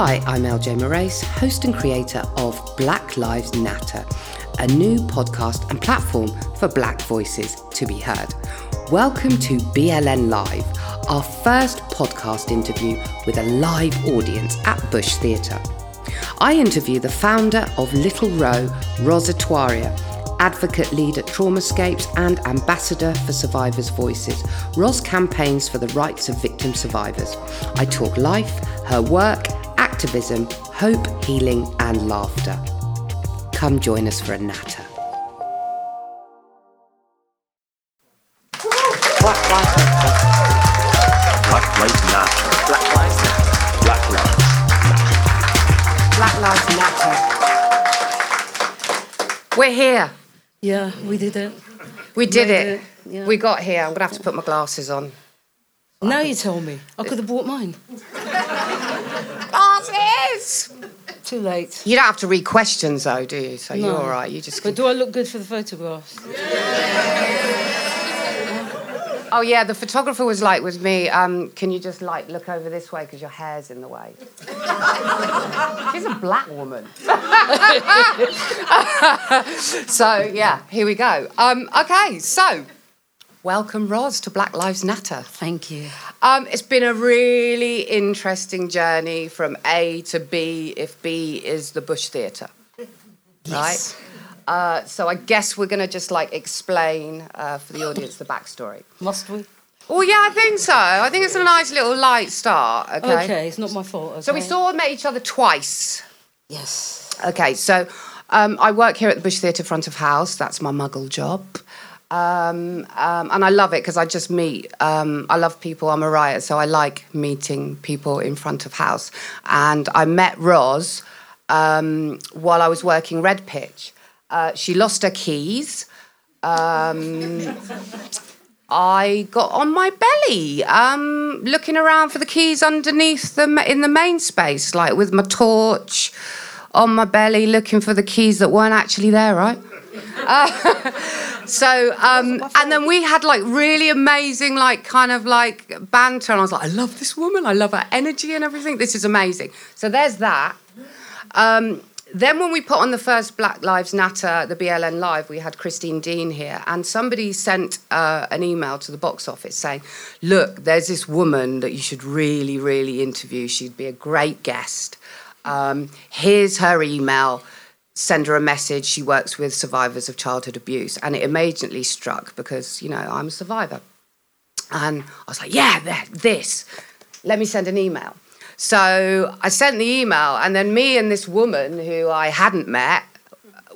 Hi, I'm Eljai Morais, host and creator of Black Lives Natter, a new podcast and platform for black voices to be heard. Welcome to BLN Live, our first podcast interview with a live audience at Bush Theatre. I interview the founder of Littlero, Roz Etwaria, advocate lead at Traumascapes and ambassador for Survivors' Voices. Roz campaigns for the rights of victim survivors. I talk life, her work, activism, hope, healing, and laughter. Come join us for a natter. Black Lives Matter. Black Lives Matter. Black Lives Matter. Black Lives. Black Lives Matter. We're here. Yeah, we did it. We did it. it, yeah. We got here. I'm going to have to put my glasses on. Now you tell me. I could have bought mine. Glasses! Too late. You don't have to read questions, though, do you? So you're No. all right. You just. But do I look good for the photographs? Oh yeah, the photographer was like with me. Um, can you just like look over this way because your hair's in the way? She's a black woman. so yeah, here we go. Um, okay, so welcome, Roz, to Black Lives Natter. Thank you. Um, it's been a really interesting journey from A to B. If B is the Bush Theatre, yes. right? Uh, so I guess we're going to just like explain uh, for the audience the backstory. Must we? Well, yeah, I think so. I think it's a nice little light start. Okay. Okay, it's not my fault. Okay? So we sort of met each other twice. Yes. Okay, so um, I work here at the Bush Theatre front of house. That's my muggle job. Um, um, and I love it because I just meet. Um, I love people. I'm a writer, so I like meeting people in front of house. And I met Roz um, while I was working Red Pitch. Uh, she lost her keys. Um, I got on my belly, um, looking around for the keys underneath them in the main space, like with my torch on my belly, looking for the keys that weren't actually there, right? Uh, so, um, and then we had like really amazing, like kind of like banter, and I was like, I love this woman, I love her energy and everything. This is amazing. So there's that. Um, then when we put on the first Black Lives Natter, the BLN Live, we had Christine Dean here, and somebody sent uh, an email to the box office saying, "Look, there's this woman that you should really, really interview. She'd be a great guest. Um, here's her email. Send her a message. She works with survivors of childhood abuse." And it immediately struck because you know I'm a survivor, and I was like, "Yeah, this. Let me send an email." So I sent the email, and then me and this woman who I hadn't met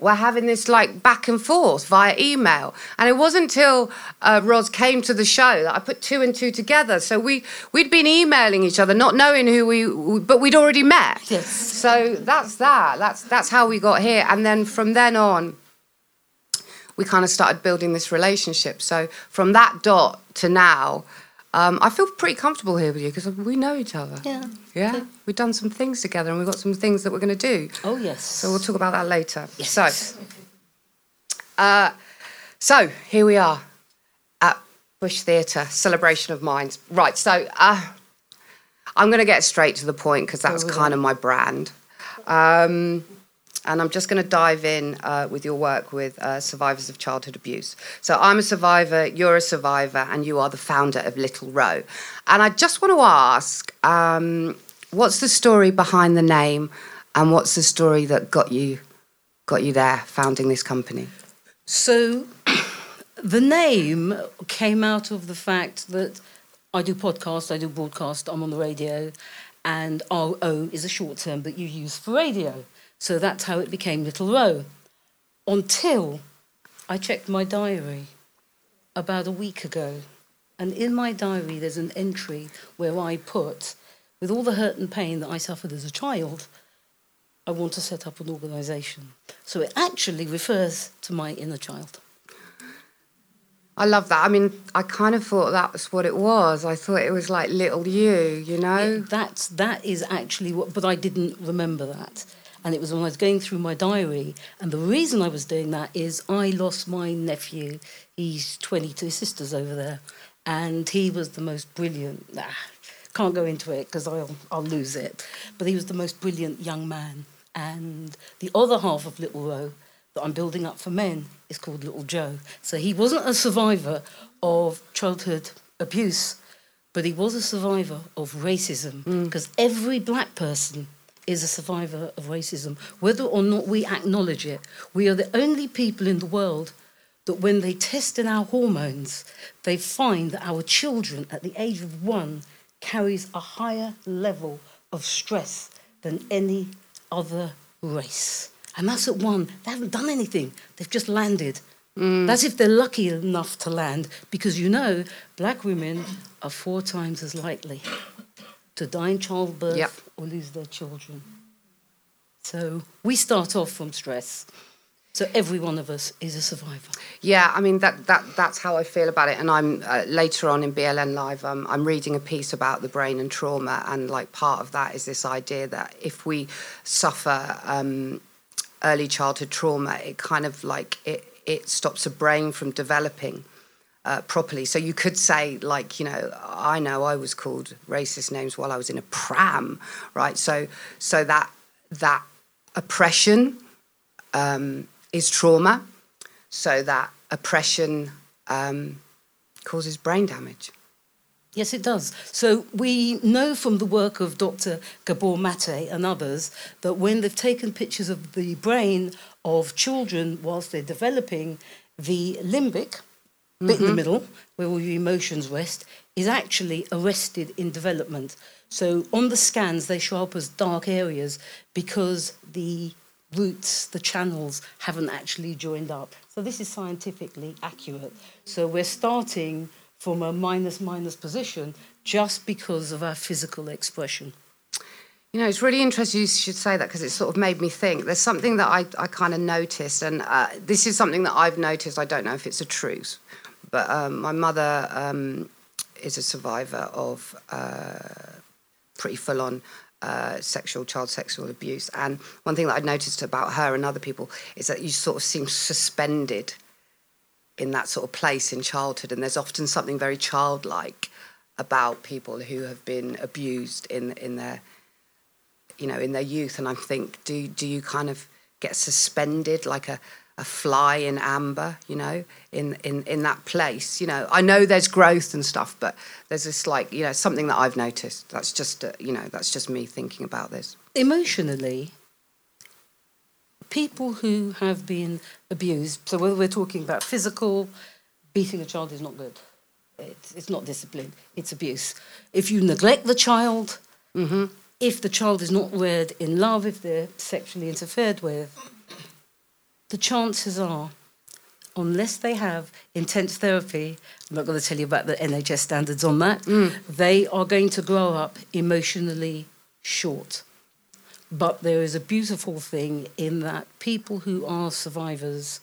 were having this like back and forth via email. And it wasn't until uh, Roz came to the show that I put two and two together. So we we'd been emailing each other, not knowing who we, but we'd already met. Yes. So that's that. That's that's how we got here. And then from then on, we kind of started building this relationship. So from that dot to now. Um, I feel pretty comfortable here with you because we know each other. Yeah. Yeah, we've done some things together, and we've got some things that we're going to do. Oh, yes. So we'll talk about that later. Yes. So, uh, so here we are at Bush Theatre, Celebration of Minds. Right. So uh, I'm going to get straight to the point because that's Oh, kind of my brand. Um, and I'm just going to dive in uh, with your work with uh, survivors of childhood abuse. So I'm a survivor, you're a survivor, and you are the founder of Littlero. And I just want to ask, um, what's the story behind the name, and what's the story that got you got you there, founding this company? So the name came out of the fact that I do podcasts, I do broadcast, I'm on the radio, and RO is a short term that you use for radio. So that's how it became Littlero. Until I checked my diary about a week ago. And in my diary, there's an entry where I put, with all the hurt and pain that I suffered as a child, I want to set up an organisation. So it actually refers to my inner child. I love that. I mean, I kind of thought that was what it was. I thought it was like little you, you know? That's that is actually what, but I didn't remember that. And it was when I was going through my diary, and the reason I was doing that is I lost my nephew. He's 22 sisters over there, and he was the most brilliant, ah, Can't go into it because I'll, I'll lose it. But he was the most brilliant young man. And the other half of Littlero that I'm building up for men is called Little Joe. So he wasn't a survivor of childhood abuse, but he was a survivor of racism because every black person is a survivor of racism, whether or not we acknowledge it. We are the only people in the world that when they test in our hormones, they find that our children at the age of one carries a higher level of stress than any other race. And that's at one. They haven't done anything. They've just landed. Mm. That's if they're lucky enough to land, because you know, black women are four times as likely to die in childbirth Yep. or lose their children. So we start off from stress. So every one of us is a survivor. Yeah, I mean that that that's how I feel about it. And I'm uh, later on in BLN Live, um, I'm reading a piece about the brain and trauma, and like part of that is this idea that if we suffer um, early childhood trauma, it kind of like it it stops the brain from developing. Uh, properly, so you could say, like, you know, I know I was called racist names while I was in a pram, right? So, so that that oppression um, is trauma, so that oppression um, causes brain damage. Yes, it does. So we know from the work of Dr. Gabor Mate and others that when they've taken pictures of the brain of children whilst they're developing, the limbic bit in the middle, where all your emotions rest, is actually arrested in development. So on the scans, they show up as dark areas because the roots, the channels, haven't actually joined up. So this is scientifically accurate. So we're starting from a minus minus position just because of our physical expression. You know, it's really interesting you should say that because it sort of made me think. There's something that I, I kind of noticed, and uh, this is something that I've noticed. I don't know if it's a truth, but um, my mother um, is a survivor of uh, pretty full on uh, sexual, child sexual abuse. And one thing that I'd noticed about her and other people is that you sort of seem suspended in that sort of place in childhood. And there's often something very childlike about people who have been abused in, in their you know, in their youth, and I think, do do you kind of get suspended like a, a fly in amber, you know, in, in in that place? You know, I know there's growth and stuff, but there's this like, you know, something that I've noticed. That's just, uh, you know, that's just me thinking about this. Emotionally, people who have been abused, so whether we're talking about physical, beating a child is not good. It's, it's not discipline, it's abuse. If you neglect the child, if the child is not reared in love, if they're sexually interfered with, the chances are, unless they have intense therapy, I'm not going to tell you about the NHS standards on that, mm. they are going to grow up emotionally short. But there is a beautiful thing in that people who are survivors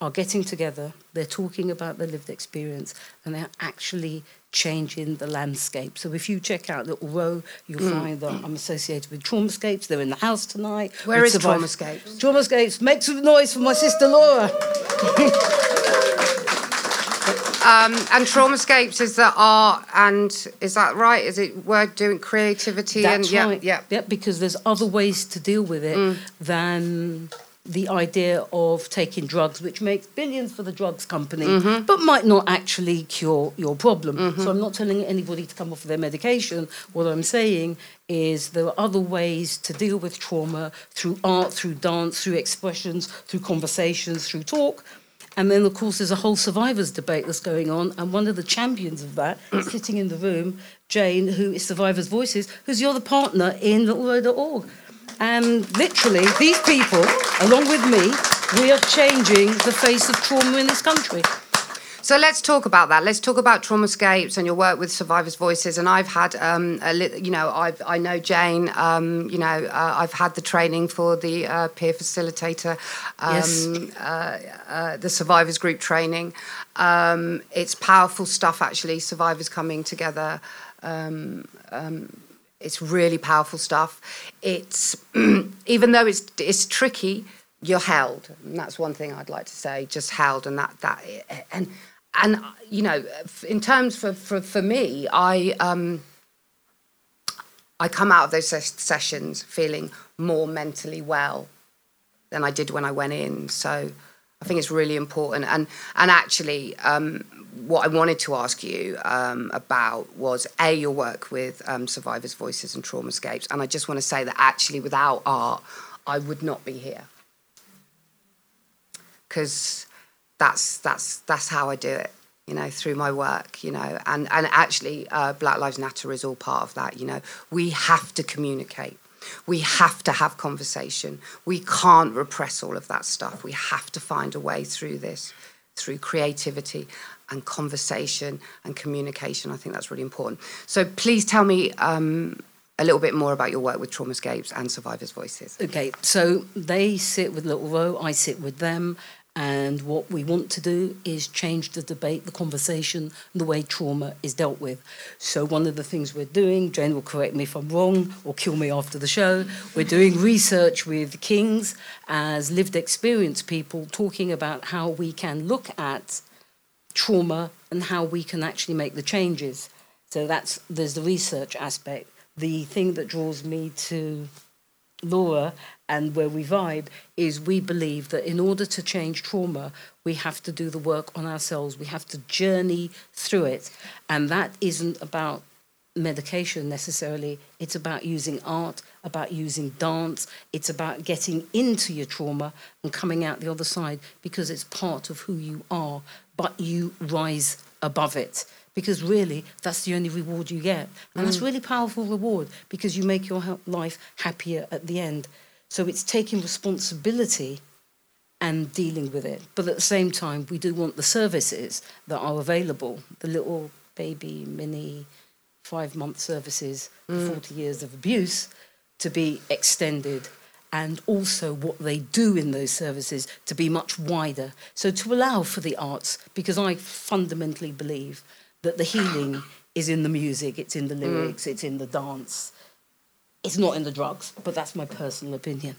are getting together, they're talking about their lived experience, and they're actually changing the landscape. So if you check out Littlero, you'll find that I'm associated with Traumascapes. They're in the house tonight. Where is surviv- Traumascapes? Traumascapes. Make some noise for my sister Laura. Um, and Traumascapes is that art, and is that right? Is it we're doing creativity That's and yeah, right. yeah. Yeah, because there's other ways to deal with it Mm. than the idea of taking drugs, which makes billions for the drugs company, Mm-hmm. but might not actually cure your problem. So I'm not telling anybody to come off their medication. What I'm saying is there are other ways to deal with trauma through art, through dance, through expressions, through conversations, through talk. And then, of course, there's a whole survivors debate that's going on. And one of the champions of that, sitting in the room, Jane, who is Survivors Voices, who's your other partner in littlero.org. And literally, these people, along with me, we are changing the face of trauma in this country. So let's talk about that. Let's talk about Traumascapes and your work with Survivors Voices. And I've had, um, a li- you know, I've, I know Jane. Um, you know, uh, I've had the training for the uh, peer facilitator, um, Yes. uh, uh, the Survivors Group training. Um, it's powerful stuff, actually. Survivors coming together. Um, um, it's really powerful stuff. It's even though it's it's tricky, you're held, and that's one thing I'd like to say. Just held, and that that and and you know, in terms for for for me, I um I come out of those ses- sessions feeling more mentally well than I did when I went in. So I think it's really important. And and actually, um, what I wanted to ask you um, about was a your work with um, survivors' voices and Trauma traumascapes. And I just want to say that actually, without art, I would not be here because that's that's that's how I do it. You know, through my work. You know, and and actually, uh, Black Lives Matter is all part of that. You know, we have to communicate. We have to have conversation. We can't repress all of that stuff. We have to find a way through this, through creativity and conversation and communication. I think that's really important. So please tell me um, a little bit more about your work with Traumascapes and Survivors' Voices. Okay, so they sit with Littlero, I sit with them, and what we want to do is change the debate, the conversation, the way trauma is dealt with. So, one of the things we're doing, Jane will correct me if I'm wrong or kill me after the show, we're doing research with Kings as lived experience people talking about how we can look at trauma and how we can actually make the changes. So, that's there's the research aspect. The thing that draws me to Laura and where we vibe is we believe that in order to change trauma, we have to do the work on ourselves. We have to journey through it. And that isn't about medication necessarily. It's about using art, about using dance. It's about getting into your trauma and coming out the other side because it's part of who you are, but you rise above it because really that's the only reward you get. And that's mm. really powerful reward because you make your life happier at the end. So it's taking responsibility and dealing with it. But at the same time we do want the services that are available. The little baby mini five month services for mm. 40 years of abuse to be extended and also what they do in those services to be much wider. So, to allow for the arts, because I fundamentally believe that the healing is in the music, it's in the lyrics, it's in the dance. It's not in the drugs, but that's my personal opinion.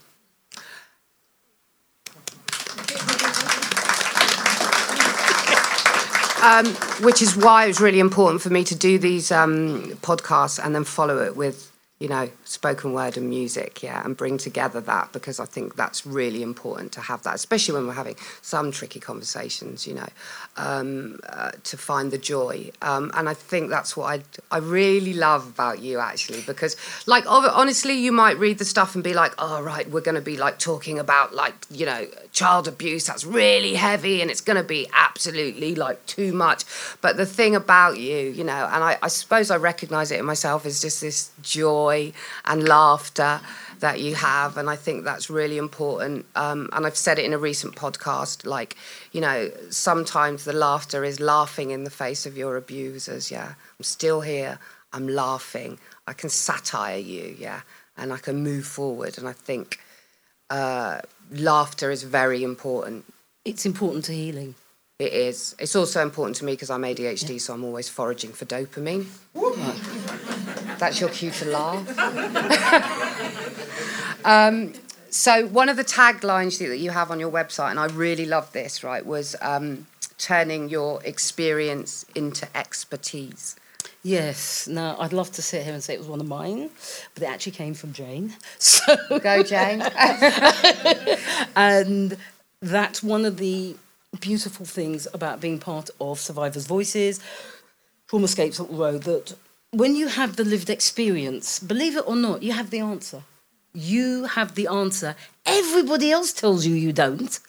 Um, which is why it was really important for me to do these um, podcasts and then follow it with, you know, spoken word and music, yeah, and bring together that because I think that's really important to have that, especially when we're having some tricky conversations, you know, um, uh, to find the joy. Um, and I think that's what I I really love about you actually, because like hon- honestly, you might read the stuff and be like, oh right, we're going to be like talking about like you know child abuse. That's really heavy, and it's going to be absolutely like too much. But the thing about you, you know, and I, I suppose I recognise it in myself, is just this joy and laughter that you have, and I think that's really important. Um, and I've said it in a recent podcast, like you know, sometimes the laughter is laughing in the face of your abusers. Yeah, I'm still here. I'm laughing. I can satire you. Yeah, and I can move forward. And I think uh, laughter is very important. It's important to healing. It is. It's also important to me because I'm ADHD, so I'm always foraging for dopamine. That's your cue to laugh. um, so one of the taglines that you have on your website, and I really love this, right, was um, turning your experience into expertise. Yes. Now, I'd love to sit here and say it was one of mine, but it actually came from Jane. So, Go, Jane. and that's one of the beautiful things about being part of Survivors' Voices, Traumascapes the Road, that when you have the lived experience, believe it or not, you have the answer. You have the answer. Everybody else tells you you don't,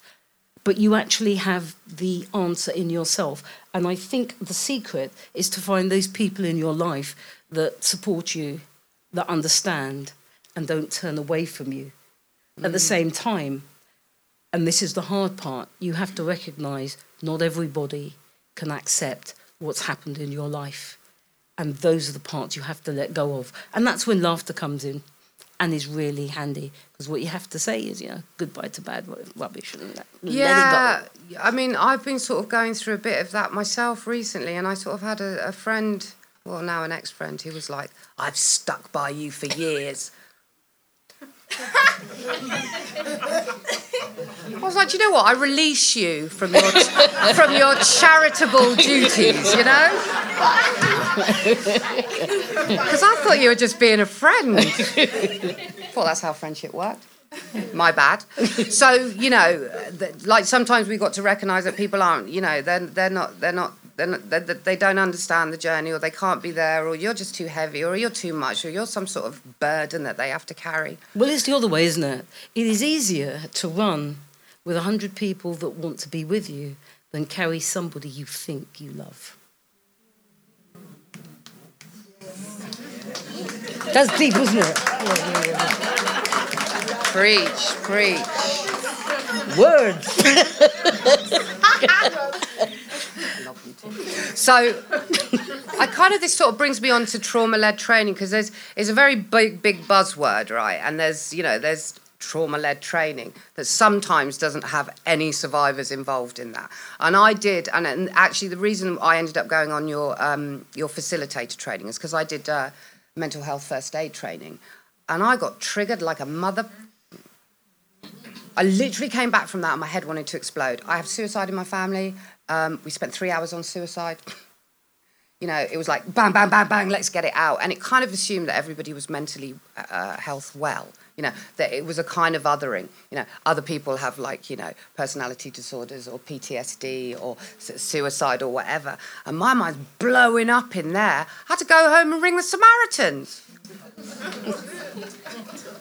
but you actually have the answer in yourself. And I think the secret is to find those people in your life that support you, that understand, and don't turn away from you. At the mm. same time, and this is the hard part, you have to recognize not everybody can accept what's happened in your life. And those are the parts you have to let go of. And that's when laughter comes in and is really handy because what you have to say is, you know, goodbye to bad rubbish and let, Yeah, let it go. I mean, I've been sort of going through a bit of that myself recently, and I sort of had a, a friend, well, now an ex friend, who was like, I've stuck by you for years. was like, "Do you know what? I release you from your from your charitable duties, you know, because I thought you were just being a friend. thought that's how friendship worked. My bad. So you know, th- like sometimes we got to recognise that people aren't, you know, they're they're not they're not. They're not, they they don't understand the journey, or they can't be there, or you're just too heavy, or you're too much, or you're some sort of burden that they have to carry. Well, it's the other way, isn't it? It is easier to run with 100 people that want to be with you than carry somebody you think you love. That's deep, isn't it? Preach, preach. Words. So, I kind of this sort of brings me on to trauma-led training because there's it's a very big big buzzword, right? And there's you know there's trauma-led training that sometimes doesn't have any survivors involved in that. And I did, and, and actually the reason I ended up going on your um, your facilitator training is because I did uh, mental health first aid training, and I got triggered like a mother. I literally came back from that and my head wanted to explode. I have suicide in my family. Um, we spent three hours on suicide. you know, it was like bang, bang, bang, bang, let's get it out. And it kind of assumed that everybody was mentally uh, health well. You know, that it was a kind of othering. You know, other people have like, you know, personality disorders or PTSD or suicide or whatever. And my mind's blowing up in there. I had to go home and ring the Samaritans.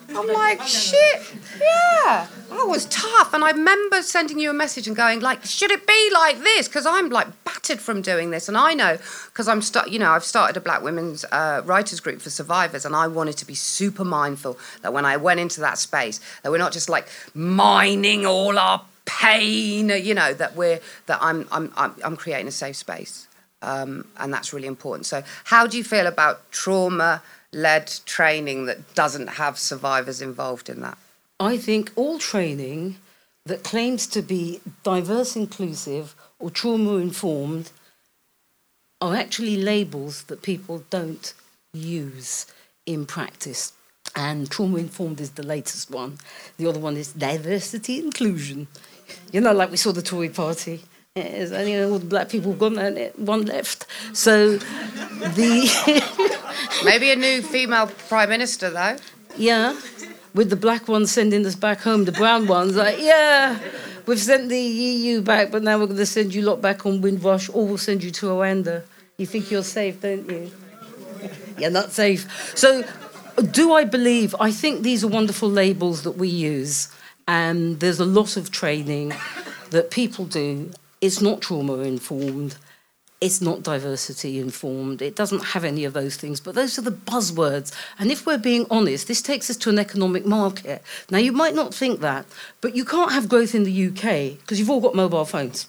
I'm like, shit, yeah. I was tough. And I remember sending you a message and going, like, should it be like this? Because I'm like battered from doing this. And I know, because I'm, st- you know, I've started a Black Women's uh, Writers Group for survivors. And I wanted to be super mindful that when I went into that space, that we're not just like mining all our pain, you know, that we're, that I'm, I'm, I'm, I'm creating a safe space. Um, and that's really important. So, how do you feel about trauma led training that doesn't have survivors involved in that? I think all training that claims to be diverse, inclusive, or trauma informed are actually labels that people don't use in practice. And trauma informed is the latest one. The other one is diversity inclusion. You know, like we saw the Tory party. It's only all the black people gone and one left. So the Maybe a new female prime minister, though. Yeah, with the black ones sending us back home, the brown ones like, yeah, we've sent the EU back, but now we're going to send you lot back on Windrush, or we'll send you to Rwanda. You think you're safe, don't you? you're not safe. So, do I believe? I think these are wonderful labels that we use, and there's a lot of training that people do. It's not trauma informed it's not diversity informed, it doesn't have any of those things, but those are the buzzwords. And if we're being honest, this takes us to an economic market. Now, you might not think that, but you can't have growth in the UK because you've all got mobile phones.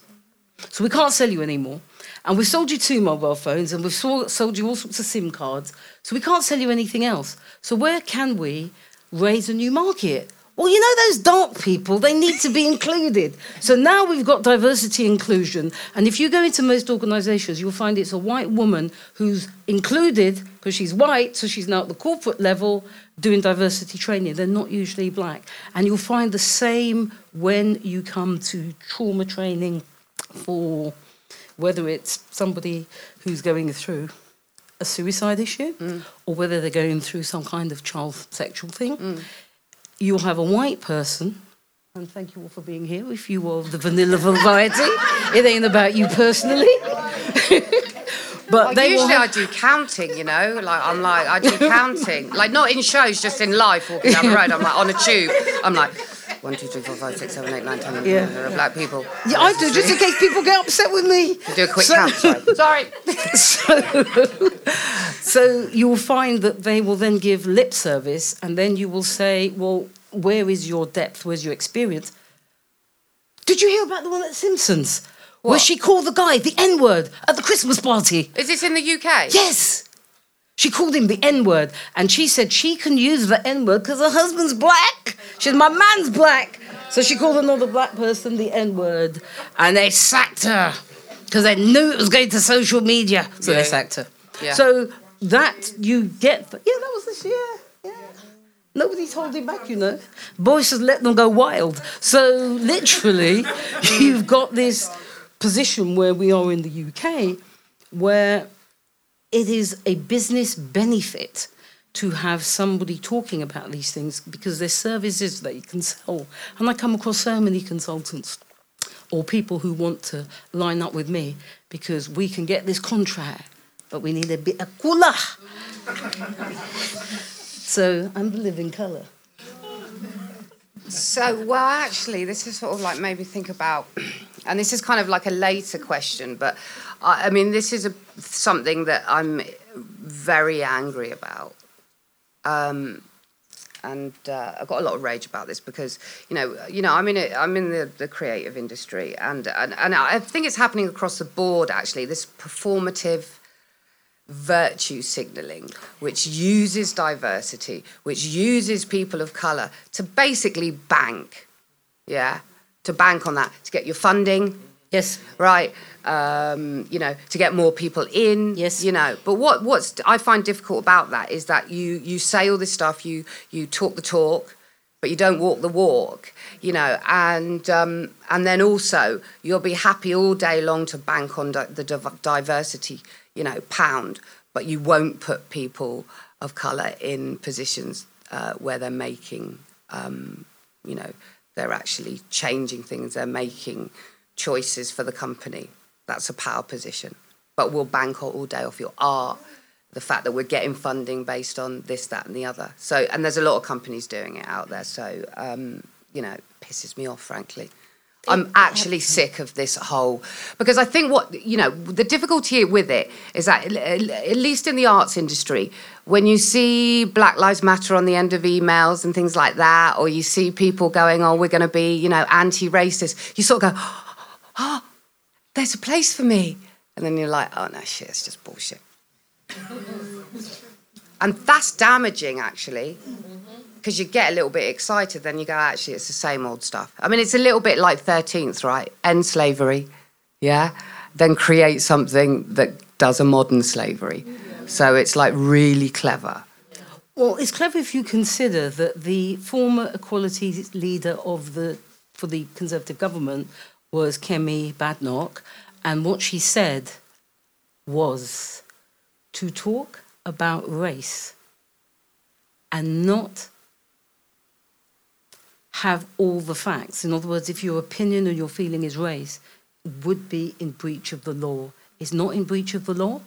So we can't sell you anymore. And we've sold you two mobile phones and we've sold you all sorts of SIM cards. So we can't sell you anything else. So where can we raise a new market? Well, you know those dark people, they need to be included. So now we've got diversity inclusion. And if you go into most organizations, you'll find it's a white woman who's included because she's white, so she's now at the corporate level doing diversity training. They're not usually black. And you'll find the same when you come to trauma training for whether it's somebody who's going through a suicide issue mm. or whether they're going through some kind of child sexual thing. Mm you'll have a white person, and thank you all for being here. If you are of the vanilla variety, it ain't about you personally. but well, they usually have... I do counting, you know. Like I'm like I do counting, like not in shows, just in life, walking down the road. I'm like on a tube. I'm like. One, two, three, four, five, six, seven, eight, nine, ten. Yeah. There are black people. Yeah, I do, just in case people get upset with me. Do a quick so, count. Sorry. sorry. so, so you will find that they will then give lip service, and then you will say, "Well, where is your depth? Where's your experience?" Did you hear about the one at Simpsons? What? Where she called the guy the N word at the Christmas party. Is this in the UK? Yes. She called him the N word, and she said she can use the N word because her husband's black. She said, My man's black. So she called another black person the N word, and they sacked her because they knew it was going to social media. So yeah. they sacked her. Yeah. So that you get, yeah, that was this year. Yeah. Nobody told him back, you know. Boris has let them go wild. So literally, you've got this position where we are in the UK, where it is a business benefit to have somebody talking about these things because there's services that you can sell. And I come across so many consultants or people who want to line up with me because we can get this contract, but we need a bit of cooler. so I'm the living colour. So, well, actually, this is sort of like maybe think about, and this is kind of like a later question, but I, I mean, this is a, something that I'm very angry about. Um, and uh, I've got a lot of rage about this because you know, you know, I'm in. I'm in the, the creative industry, and, and and I think it's happening across the board. Actually, this performative virtue signaling, which uses diversity, which uses people of color to basically bank, yeah, to bank on that to get your funding, Yes. right? Um, you know, to get more people in. Yes. You know, but what what's I find difficult about that is that you you say all this stuff, you you talk the talk, but you don't walk the walk. You know, and um, and then also you'll be happy all day long to bank on di- the div- diversity. You know, pound, but you won't put people of color in positions uh, where they're making. Um, you know, they're actually changing things. They're making choices for the company. That's a power position. But we'll bank all, day off your art, the fact that we're getting funding based on this, that, and the other. So, and there's a lot of companies doing it out there. So, um, you know, pisses me off, frankly. I'm actually sick of this whole because I think what you know the difficulty with it is that at least in the arts industry, when you see Black Lives Matter on the end of emails and things like that, or you see people going, "Oh, we're going to be you know anti-racist," you sort of go, "Oh, there's a place for me," and then you're like, "Oh no, shit, it's just bullshit," and that's damaging actually because you get a little bit excited, then you go, actually, it's the same old stuff. I mean, it's a little bit like 13th, right? End slavery, yeah? Then create something that does a modern slavery. So it's like really clever. Well, it's clever if you consider that the former equality leader of the for the Conservative government was Kemi Badenoch, and what she said was to talk about race and not have all the facts. In other words, if your opinion or your feeling is race, would be in breach of the law. It's not in breach of the law.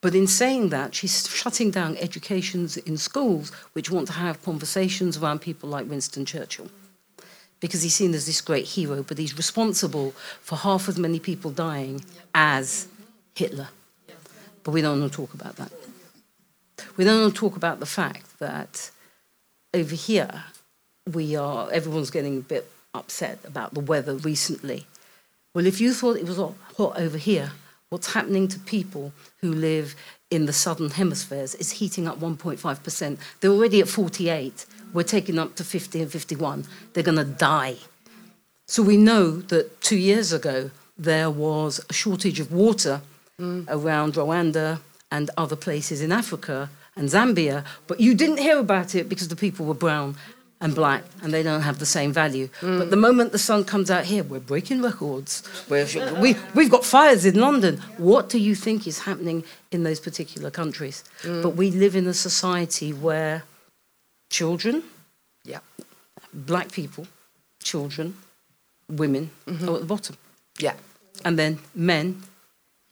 But in saying that, she's shutting down educations in schools which want to have conversations around people like Winston Churchill. Because he's seen as this great hero, but he's responsible for half as many people dying as Hitler. But we don't want to talk about that. We don't want to talk about the fact that over here, we are, everyone's getting a bit upset about the weather recently. Well, if you thought it was hot over here, what's happening to people who live in the southern hemispheres is heating up 1.5%. They're already at 48. We're taking up to 50 and 51. They're going to die. So we know that two years ago there was a shortage of water mm. around Rwanda and other places in Africa and Zambia, but you didn't hear about it because the people were brown and black, and they don't have the same value. Mm. But the moment the sun comes out here, we're breaking records. We're, we, we've got fires in London. What do you think is happening in those particular countries? Mm. But we live in a society where children, yeah, black people, children, women mm-hmm. are at the bottom. Yeah. And then men,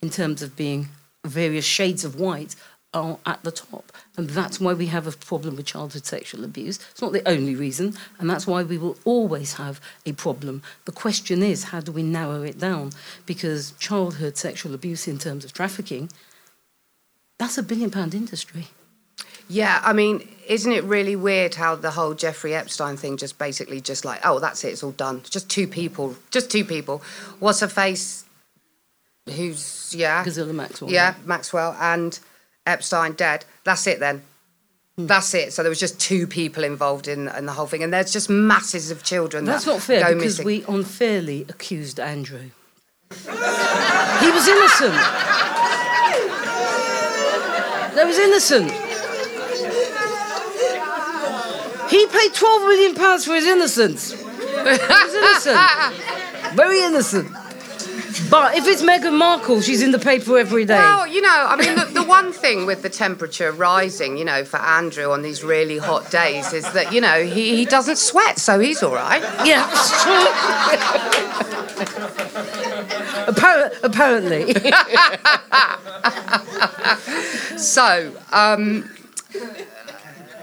in terms of being various shades of white, are at the top. And that's why we have a problem with childhood sexual abuse. It's not the only reason, and that's why we will always have a problem. The question is, how do we narrow it down? Because childhood sexual abuse, in terms of trafficking, that's a billion pound industry. Yeah, I mean, isn't it really weird how the whole Jeffrey Epstein thing just basically just like, oh, that's it, it's all done. Just two people, just two people. What's her face? Who's yeah? Ghislaine Maxwell. Yeah, Maxwell and Epstein dead. That's it then. Mm. That's it. So there was just two people involved in, in the whole thing, and there's just masses of children. That's that not fair because missing. we unfairly accused Andrew. he was innocent. He was innocent. He paid 12 million pounds for his innocence. He's innocent. Very innocent. But if it's Meghan Markle, she's in the paper every day. Well, you know, I mean, the, the one thing with the temperature rising, you know, for Andrew on these really hot days is that, you know, he, he doesn't sweat, so he's all right. Yeah, it's true. Appar- apparently. So, um,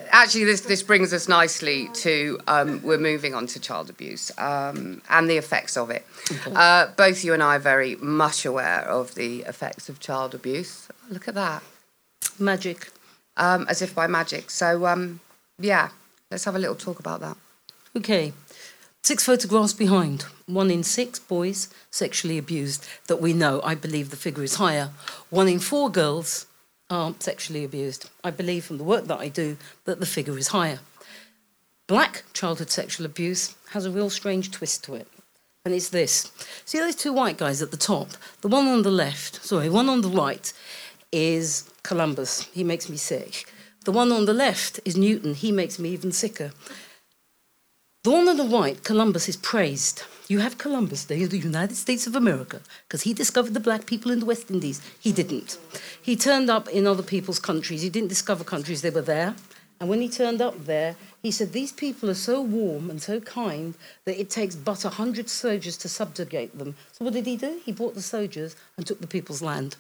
actually, this, this brings us nicely to um, we're moving on to child abuse um, and the effects of it. Uh, both you and I are very much aware of the effects of child abuse. Look at that, Magic. um, as if by magic. So, um, yeah, let's have a little talk about that. Okay. Six photographs behind. One in six boys sexually abused that we know. I believe the figure is higher. One in four girls are sexually abused. I believe from the work that I do that the figure is higher. Black childhood sexual abuse has a real strange twist to it. And it's this. See those two white guys at the top? The one on the left, sorry, one on the right is Columbus. He makes me sick. The one on the left is Newton. He makes me even sicker. The one on the right, Columbus, is praised. You have Columbus Day of the United States of America because he discovered the black people in the West Indies. He didn't. He turned up in other people's countries. He didn't discover countries, they were there. And when he turned up there, he said, These people are so warm and so kind that it takes but a hundred soldiers to subjugate them. So what did he do? He brought the soldiers and took the people's land.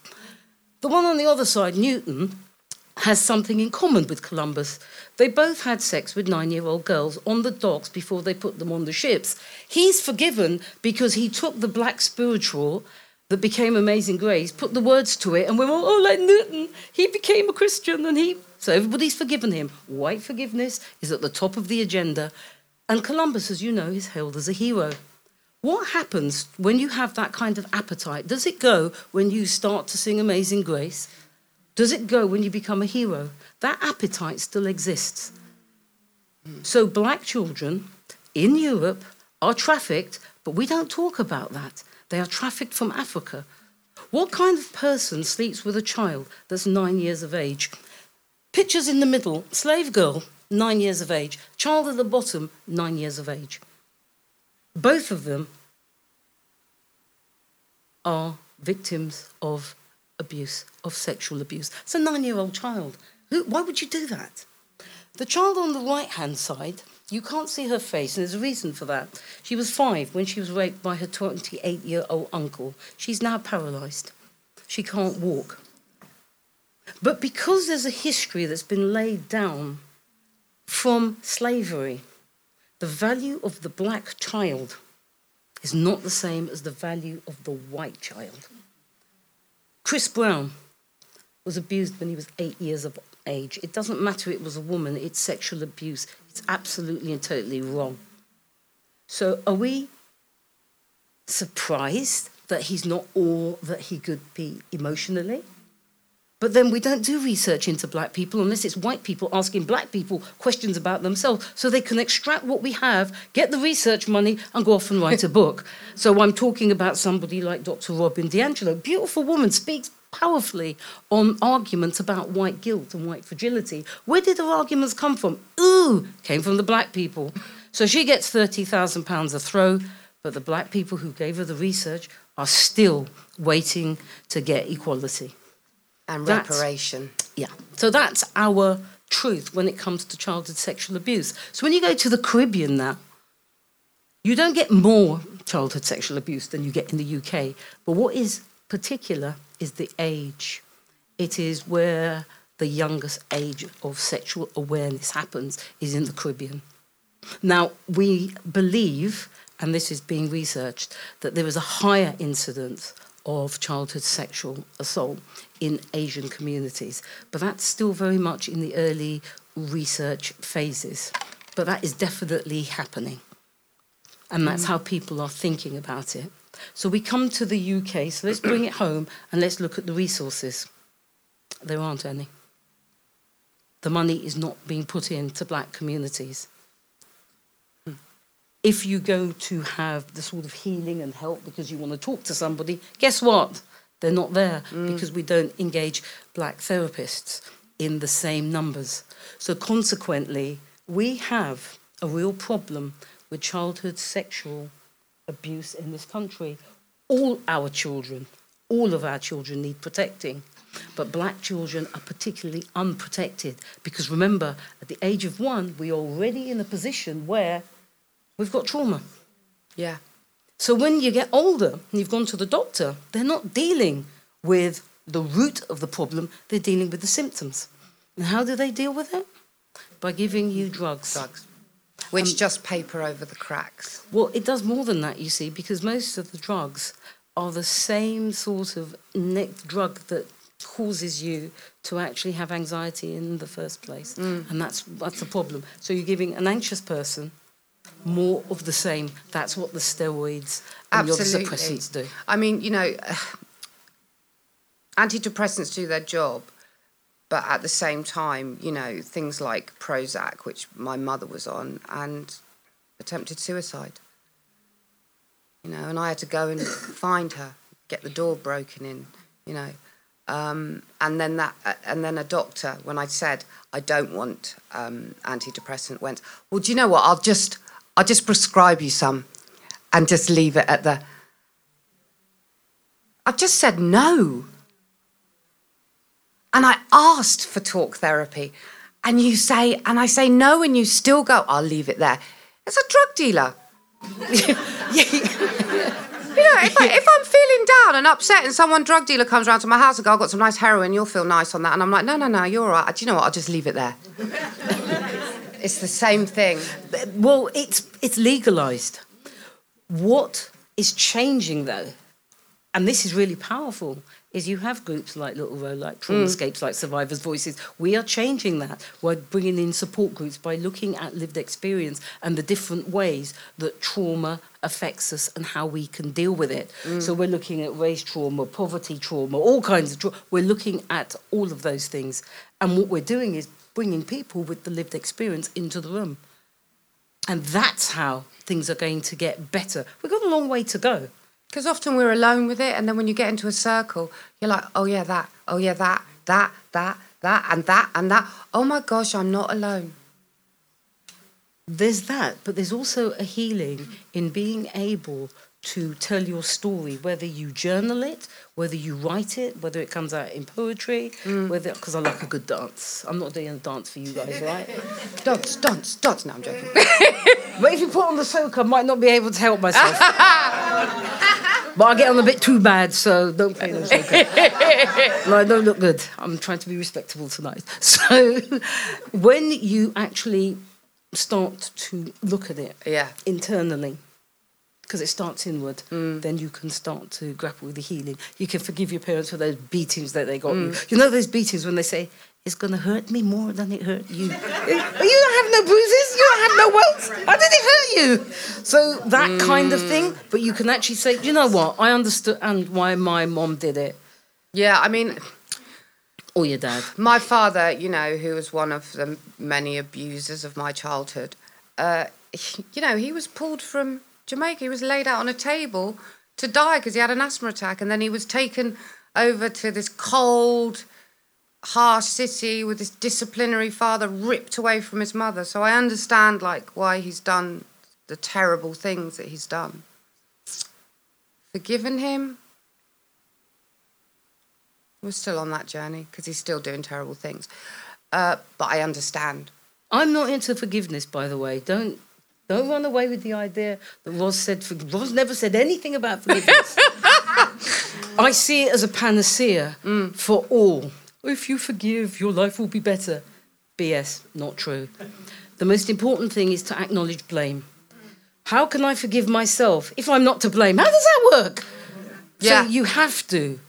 The one on the other side, Newton, has something in common with Columbus. They both had sex with nine year old girls on the docks before they put them on the ships. He's forgiven because he took the black spiritual that became Amazing Grace, put the words to it, and we were all, oh, like Newton, he became a Christian and he. So everybody's forgiven him. White forgiveness is at the top of the agenda. And Columbus, as you know, is hailed as a hero. What happens when you have that kind of appetite? Does it go when you start to sing Amazing Grace? Does it go when you become a hero? That appetite still exists. So, black children in Europe are trafficked, but we don't talk about that. They are trafficked from Africa. What kind of person sleeps with a child that's nine years of age? Pictures in the middle slave girl, nine years of age. Child at the bottom, nine years of age. Both of them are victims of abuse, of sexual abuse. It's a nine year old child. Who, why would you do that? The child on the right hand side, you can't see her face, and there's a reason for that. She was five when she was raped by her 28 year old uncle. She's now paralyzed. She can't walk. But because there's a history that's been laid down from slavery, the value of the black child is not the same as the value of the white child. Chris Brown was abused when he was eight years of age. It doesn't matter it was a woman, it's sexual abuse. It's absolutely and totally wrong. So are we surprised that he's not all that he could be emotionally? But then we don't do research into black people unless it's white people asking black people questions about themselves so they can extract what we have, get the research money, and go off and write a book. So I'm talking about somebody like Dr. Robin DiAngelo. Beautiful woman, speaks powerfully on arguments about white guilt and white fragility. Where did her arguments come from? Ooh, came from the black people. So she gets £30,000 a throw, but the black people who gave her the research are still waiting to get equality. And That's- reparation. Yeah. So that's our truth when it comes to childhood sexual abuse. So when you go to the Caribbean now, you don't get more childhood sexual abuse than you get in the UK. But what is particular is the age. It is where the youngest age of sexual awareness happens is in the Caribbean. Now, we believe, and this is being researched, that there is a higher incidence of childhood sexual assault in Asian communities, but that's still very much in the early research phases. But that is definitely happening. And that's how people are thinking about it. So we come to the UK, so let's bring it home and let's look at the resources. There aren't any. The money is not being put into black communities if you go to have the sort of healing and help because you want to talk to somebody, guess what? They're not there mm. because we don't engage black therapists in the same numbers. So consequently, we have a real problem with childhood sexual abuse in this country. All our children, all of our children need protecting. But black children are particularly unprotected because remember, at the age of one, we're already in a position where we've got trauma. Yeah. So when you get older and you've gone to the doctor, they're not dealing with the root of the problem, they're dealing with the symptoms. And how do they deal with it? By giving you drugs. Drugs. Which um, just paper over the cracks. Well, it does more than that, you see, because most of the drugs are the same sort of neck drug that causes you to actually have anxiety in the first place. Mm. And that's that's the problem. So you're giving an anxious person more of the same. That's what the steroids and the Absolutely. suppressants do. I mean, you know, antidepressants do their job, but at the same time, you know, things like Prozac, which my mother was on, and attempted suicide. You know, and I had to go and find her, get the door broken in, you know. Um, and then that, uh, and then a doctor, when I said I don't want um, antidepressant, went, "Well, do you know what? I'll just, I'll just prescribe you some, and just leave it at the." I've just said no. And I asked for talk therapy. And you say, and I say no, and you still go, I'll leave it there. It's a drug dealer. You know, if, I, if I'm feeling down and upset and someone drug dealer comes around to my house and go, I've got some nice heroin, you'll feel nice on that. And I'm like, no, no, no, you're all right. Do you know what? I'll just leave it there. It's the same thing. Well, it's it's legalized. What is changing though, and this is really powerful, is you have groups like Littlero, like mm. Traumascapes, like Survivors Voices. We are changing that. We're bringing in support groups by looking at lived experience and the different ways that trauma affects us and how we can deal with it. Mm. So we're looking at race trauma, poverty trauma, all kinds of trauma. We're looking at all of those things, and what we're doing is bringing people with the lived experience into the room. And that's how things are going to get better. We've got a long way to go. Because often we're alone with it, and then when you get into a circle, you're like, oh yeah, that, oh yeah, that, that, that, that, and that, and that. Oh my gosh, I'm not alone. There's that, but there's also a healing in being able to tell your story, whether you journal it, whether you write it, whether it comes out in poetry, mm. whether because I like a good dance. I'm not doing a dance for you guys, right? Dance, dance, dance. Now I'm joking. but if you put on the soca, I might not be able to help myself. but I get on a bit too bad, so don't play no soca. no, I don't look good. I'm trying to be respectable tonight. So when you actually start to look at it Yeah. internally, because it starts inward, mm. then you can start to grapple with the healing. You can forgive your parents for those beatings that they got you. Mm. You know those beatings when they say, it's going to hurt me more than it hurt you. you don't have no bruises, you don't have no welts. How did it hurt you? So that kind of thing, mm. but you can actually say, you know what, I understand why my mom did it, Yeah, I mean, or your dad. my father, you know, who was one of the many abusers of my childhood, uh, you know, he was pulled from Jamaica. He was laid out on a table to die because he had an asthma attack, and then he was taken over to this cold, harsh city with this disciplinary father ripped away from his mother. So I understand, like, why he's done the terrible things that he's done. Forgiven him. We're still on that journey because he's still doing terrible things. Uh, but I understand. I'm not into forgiveness, by the way. Don't don't run away with the idea that Roz said. Roz never said anything about forgiveness. I see it as a panacea mm. for all. If you forgive, your life will be better. BS, not true. The most important thing is to acknowledge blame. How can I forgive myself if I'm not to blame? How does that work? Yeah. So you have to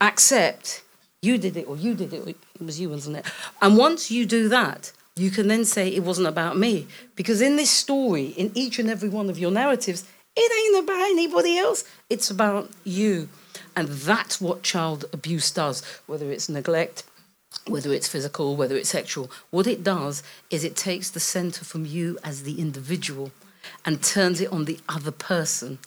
accept you did it or you did it. Or it was you, wasn't it? And once you do that, you can then say it wasn't about me. Because in this story, in each and every one of your narratives, it ain't about anybody else. It's about you. And that's what child abuse does, whether it's neglect, whether it's physical, whether it's sexual. What it does is it takes the center from you as the individual and turns it on the other person.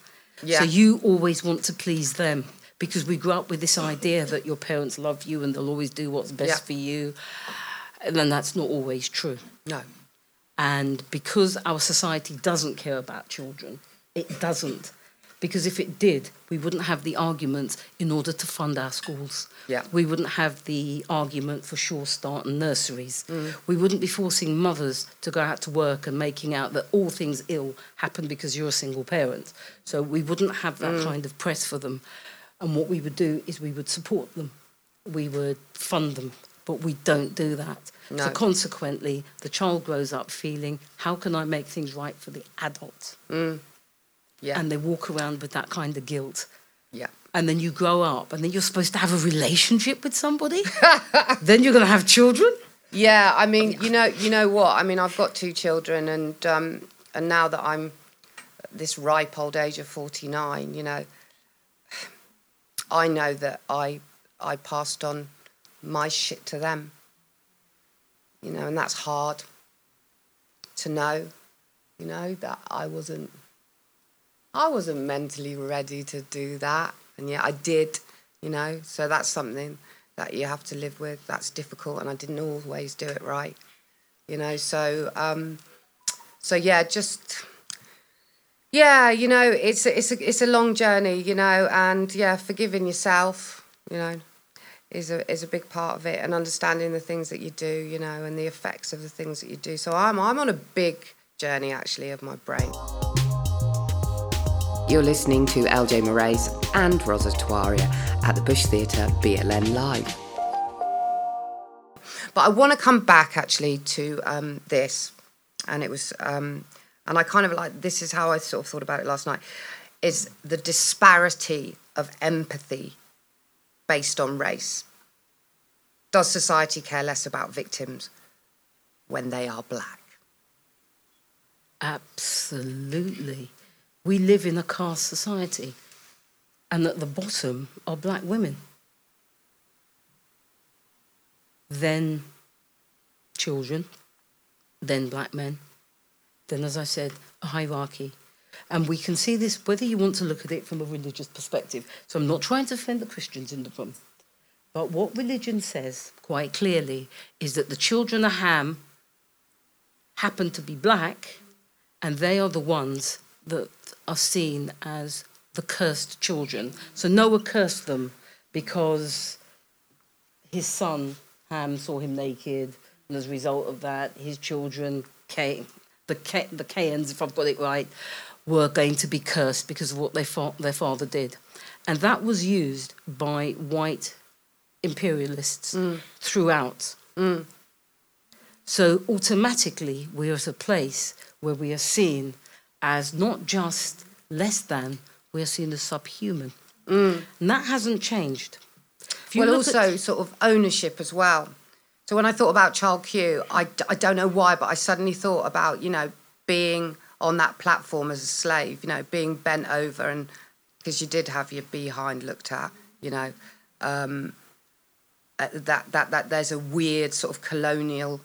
Yeah. So you always want to please them because we grew up with this idea that your parents love you and they'll always do what's best Yeah. for you. And then that's not always true. No. And because our society doesn't care about children, it doesn't. Because if it did, we wouldn't have the arguments in order to fund our schools. Yeah. We wouldn't have the argument for Sure Start and nurseries. Mm. We wouldn't be forcing mothers to go out to work and making out that all things ill happen because you're a single parent. So we wouldn't have that mm. kind of press for them. And what we would do is we would support them, we would fund them, but we don't do that. So consequently, the child grows up feeling, how can I make things right for the adult? Yeah. And they walk around with that kind of guilt. yeah. And then you grow up, and then you're supposed to have a relationship with somebody. then you're going to have children. Yeah, I mean, you know, you know what? I mean, I've got two children, and um, and now that I'm this ripe old age of forty nine, you know, I know that I I passed on my shit to them. You know, and that's hard to know. You know that I wasn't I wasn't mentally ready to do that, and yet I did. You know, so that's something that you have to live with. That's difficult, and I didn't always do it right. You know, so um, so yeah, just yeah, you know, it's a, it's a it's a long journey, you know, and yeah, forgiving yourself, you know, is a is a big part of it, and understanding the things that you do, you know, and the effects of the things that you do. So I'm I'm on a big journey actually of my brain. You're listening to Eljai Morais and Roz Etwaria at the Bush Theatre BLN Live. But I want to come back actually to um, this, and it was, um, and I kind of like this is how I sort of thought about it last night, is the disparity of empathy based on race. Does society care less about victims when they are black? Absolutely. We live in a caste society, and at the bottom are black women. Then children, then black men, then, as I said, a hierarchy. And we can see this whether you want to look at it from a religious perspective. So I'm not trying to offend the Christians in the room. But what religion says quite clearly is that the children of Ham happen to be black, and they are the ones that are seen as the cursed children. So Noah cursed them because his son Ham saw him naked, and as a result of that, his children, Cain, the Ca- the Cains, if I've got it right, were going to be cursed because of what they fa- their father did, and that was used by white imperialists mm. throughout. Mm. So automatically, we're at a place where we are seen as not just less than, we are seen as subhuman. Mm. And that hasn't changed. Well, look at- also sort of ownership as well. So when I thought about Child Q, I, I don't know why, but I suddenly thought about, you know, being on that platform as a slave, you know, being bent over and because you did have your behind looked at, you know, um, uh, that, that, that there's a weird sort of colonial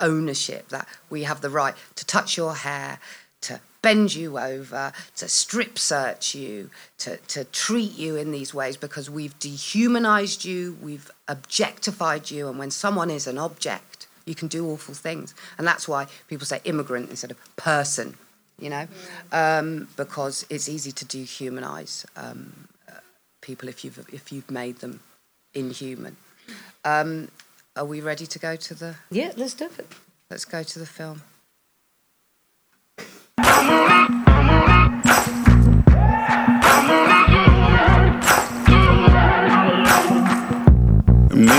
ownership that we have the right to touch your hair, to bend you over, to strip search you, to, to treat you in these ways because we've dehumanized you, we've objectified you, and when someone is an object, you can do awful things. And that's why people say immigrant instead of person, you know, um, because it's easy to dehumanize um, uh, people if you've, if you've made them inhuman. Um, are we ready to go to the? yeah, let's do it. Let's go to the film.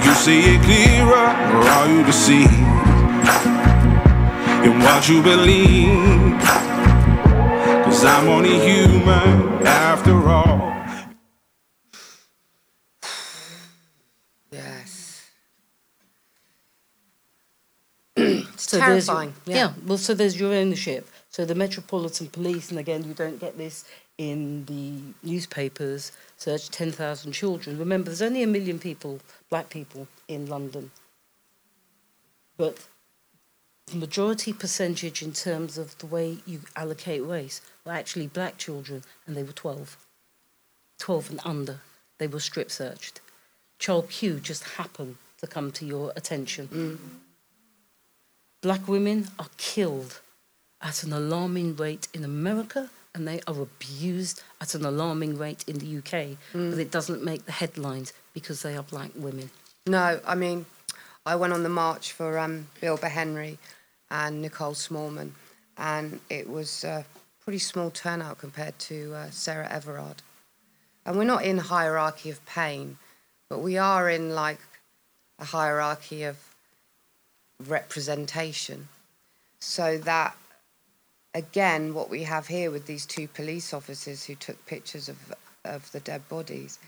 Do you see it clearer, or are you deceived in what you believe? Cause I'm only human after all. Yes. it's So there's your- terrifying. yeah. well, so there's your ownership. So the Metropolitan Police, and again, you don't get this in the newspapers, searched 10,000 children. Remember, there's only a million people, black people, in London. But the majority percentage in terms of the way you allocate race were actually black children, and they were 12. 12 and under. They were strip searched. Child Q just happened to come to your attention. Mm. Black women are killed at an alarming rate in America and they are abused at an alarming rate in the UK, but it doesn't make the headlines because they are black women. No, I mean, I went on the march for um, Bibaa Henry and Nicole Smallman, and it was a pretty small turnout compared to uh, Sarah Everard. And we're not in hierarchy of pain, but we are in like a hierarchy of representation. So that, again, what we have here with these two police officers who took pictures of, of the dead bodies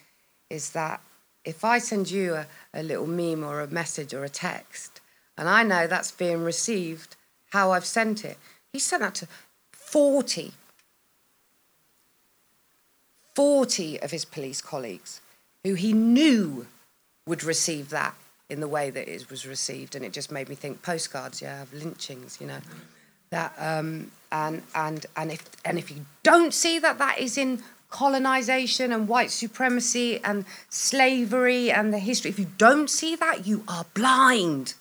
is that if I send you a, a little meme or a message or a text, and I know that's being received, how I've sent it, he sent that to 40, 40 of his police colleagues who he knew would receive that in the way that it was received, and it just made me think postcards, yeah, of lynchings, you know, that um, and and and if and if you don't see that that is in colonization and white supremacy and slavery and the history, if you don't see that, you are blind.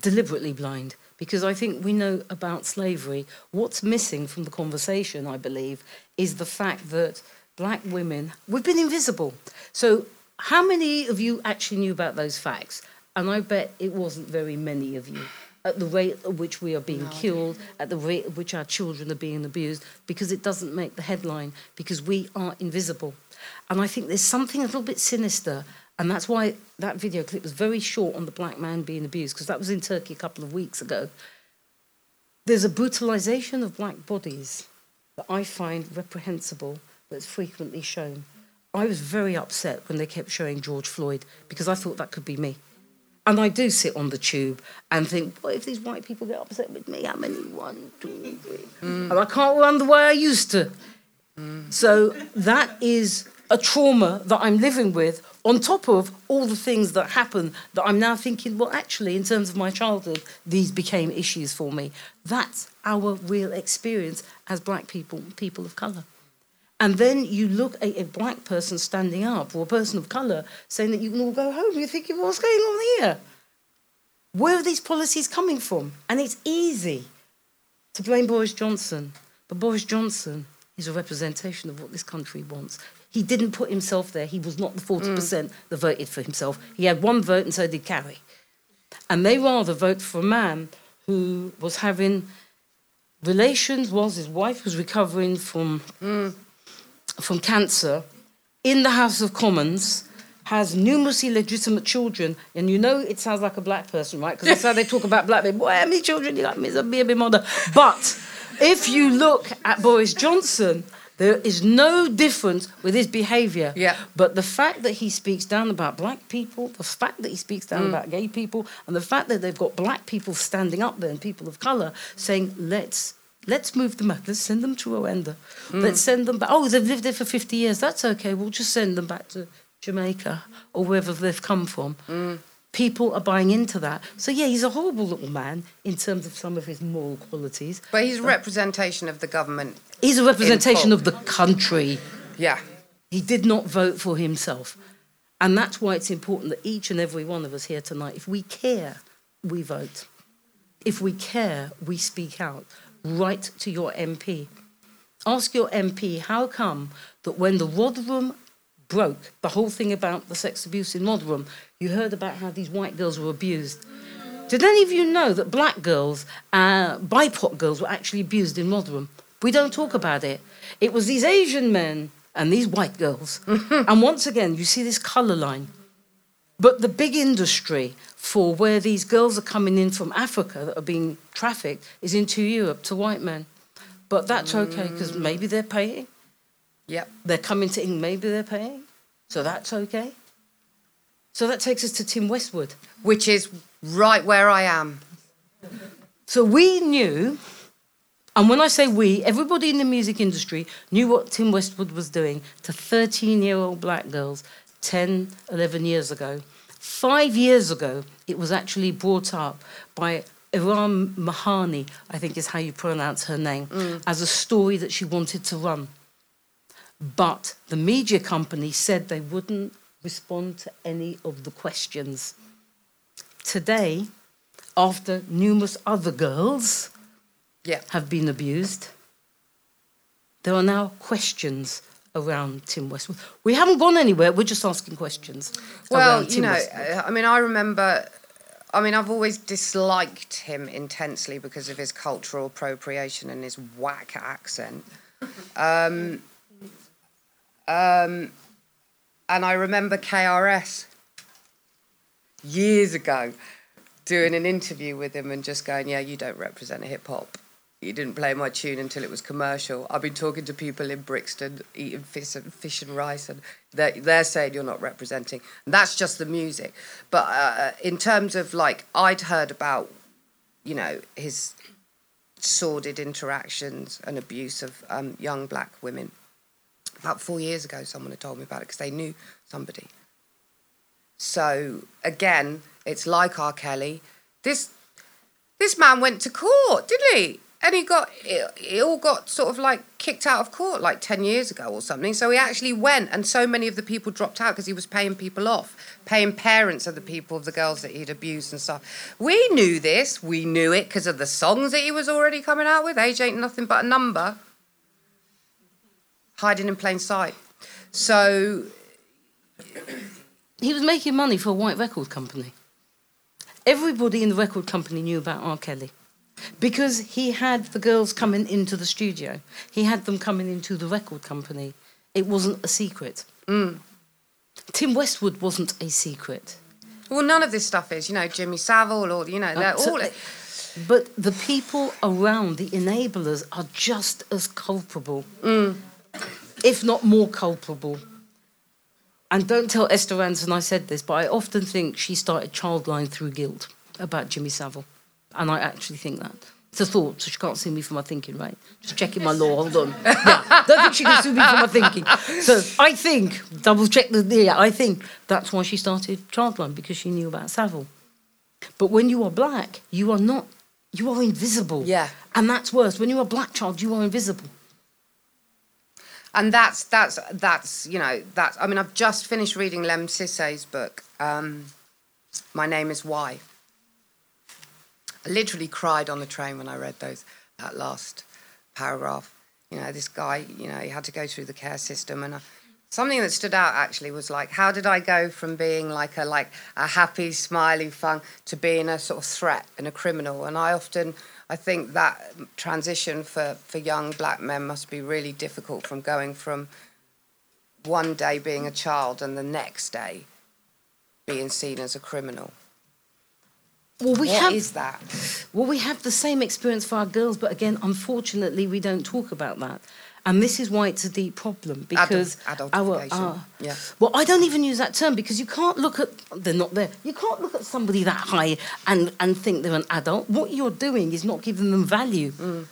deliberately blind because I think we know about slavery. What's missing from the conversation, I believe, is the fact that black women, we've been invisible. So, how many of you actually knew about those facts? And I bet it wasn't very many of you. At the rate at which we are being killed, at the rate at which our children are being abused, because it doesn't make the headline, because we are invisible. And I think there's something a little bit sinister and that's why that video clip was very short on the black man being abused, because that was in Turkey a couple of weeks ago. There's a brutalization of black bodies that I find reprehensible that's frequently shown. I was very upset when they kept showing George Floyd because I thought that could be me. And I do sit on the tube and think, what if these white people get upset with me? How many? One, two, three. Mm. And I can't run the way I used to. Mm. So that is a trauma that I'm living with on top of all the things that happen that I'm now thinking, well, actually, in terms of my childhood, these became issues for me. That's our real experience as black people, people of colour. And then you look at a black person standing up or a person of colour saying that you can all go home. You're thinking, what's going on here? Where are these policies coming from? And it's easy to blame Boris Johnson, but Boris Johnson is a representation of what this country wants. He didn't put himself there. He was not the 40% mm. that voted for himself. He had one vote, and so did Carrie. And they rather vote for a man who was having relations whilst his wife was recovering from, mm. From cancer in the House of Commons, has numerous illegitimate children. And you know it sounds like a black person, right? Because that's how they talk about black people. Boy, how many children you got? Me, a baby mother. But if you look at Boris Johnson, there is no difference with his behaviour. Yeah. But the fact that he speaks down about black people, the fact that he speaks down mm. about gay people, and the fact that they've got black people standing up there and people of colour saying, let's let's move them back, let's send them to Rwanda. Hmm. Let's send them back. Oh, they've lived there for 50 years. That's okay. We'll just send them back to Jamaica or wherever they've come from. Hmm. People are buying into that. So yeah, he's a horrible little man in terms of some of his moral qualities. But he's a representation of the government. He's a representation of the country. Yeah. He did not vote for himself. And that's why it's important that each and every one of us here tonight, if we care, we vote. If we care, we speak out. Write to your MP. Ask your MP how come that when the Rotherham broke, the whole thing about the sex abuse in Rotherham, you heard about how these white girls were abused. Did any of you know that black girls, uh, BIPOC girls, were actually abused in Rotherham? We don't talk about it. It was these Asian men and these white girls. and once again, you see this colour line. But the big industry for where these girls are coming in from Africa that are being trafficked is into Europe to white men. But that's okay because mm. maybe they're paying. Yep. They're coming to England, maybe they're paying. So that's okay. So that takes us to Tim Westwood. Which is right where I am. So we knew, and when I say we, everybody in the music industry knew what Tim Westwood was doing to 13 year old black girls 10, 11 years ago. Five years ago, it was actually brought up by Iram Mahani, I think is how you pronounce her name, mm. as a story that she wanted to run. But the media company said they wouldn't respond to any of the questions. Today, after numerous other girls Yeah. have been abused, there are now questions around Tim Westwood. We haven't gone anywhere, we're just asking questions. Well, you know, Westwood. I mean, I remember. I mean, I've always disliked him intensely because of his cultural appropriation and his whack accent. Um, um, and I remember KRS years ago doing an interview with him and just going, "Yeah, you don't represent hip hop. You didn't play my tune until it was commercial. I've been talking to people in Brixton eating fish and, fish and rice, and they're, they're saying you're not representing. And that's just the music. But uh, in terms of like, I'd heard about, you know, his sordid interactions and abuse of um, young black women. About four years ago, someone had told me about it because they knew somebody. So again, it's like R. Kelly. This this man went to court, didn't he? And he got it, it all got sort of like kicked out of court like ten years ago or something. So he actually went, and so many of the people dropped out because he was paying people off, paying parents of the people of the girls that he'd abused and stuff. We knew this. We knew it because of the songs that he was already coming out with. Age ain't nothing but a number. Hiding in plain sight. So He was making money for a white record company. Everybody in the record company knew about R. Kelly because he had the girls coming into the studio. He had them coming into the record company. It wasn't a secret. Mm. Tim Westwood wasn't a secret. Well, none of this stuff is, you know, Jimmy Savile or, you know, uh, they're all. Uh, Absolutely. But the people around, the enablers, are just as culpable, mm. if not more culpable. And don't tell Esther Rantzen I said this, but I often think she started Childline through guilt about Jimmy Savile. And I actually think that. It's a thought, so she can't sue me for my thinking, right? Just checking my law, hold on. Yeah, don't think she can sue me for my thinking. So I think, double check the, yeah, I think that's why she started Childline, because she knew about Savile. But when you are black, you are not, you are invisible. Yeah. And that's worse. When you're a black child, you are invisible. and that's that's that's you know that's I mean I've just finished reading Lemn Sissay's book. Um, My name is Why. I literally cried on the train when I read those that last paragraph. You know, this guy, you know, he had to go through the care system, and uh, something that stood out actually was like, how did I go from being like a like a happy, smiley, fun to being a sort of threat and a criminal? And I often, I think that transition for for young black men must be really difficult from going from one day being a child and the next day being seen as a criminal. Well, we What is have that? well, we have the same experience for our girls, but again, unfortunately, we don't talk about that. And this is why it's a deep problem because our, adultification, our- yeah. Well, I don't even use that term because you can't look at they're not there. You can't look at somebody that high and and think they're an adult. What you're doing is not giving them value. Mm.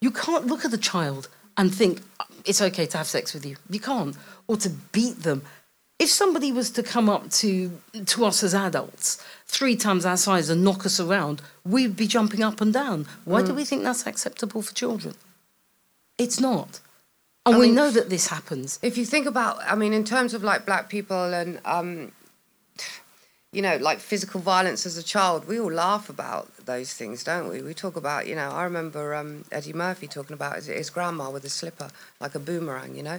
You can't look at the child and think it's okay to have sex with you. You can't, or to beat them. If somebody was to come up to to us as adults, three times our size, and knock us around, we'd be jumping up and down. Why Mm. do we think that's acceptable for children? It's not, and I we mean- know that this happens. if you think about i mean in terms of like black people and um you know like physical violence as a child we all laugh about those things don't we we talk about you know i remember um eddie murphy talking about his, his grandma with a slipper like a boomerang you know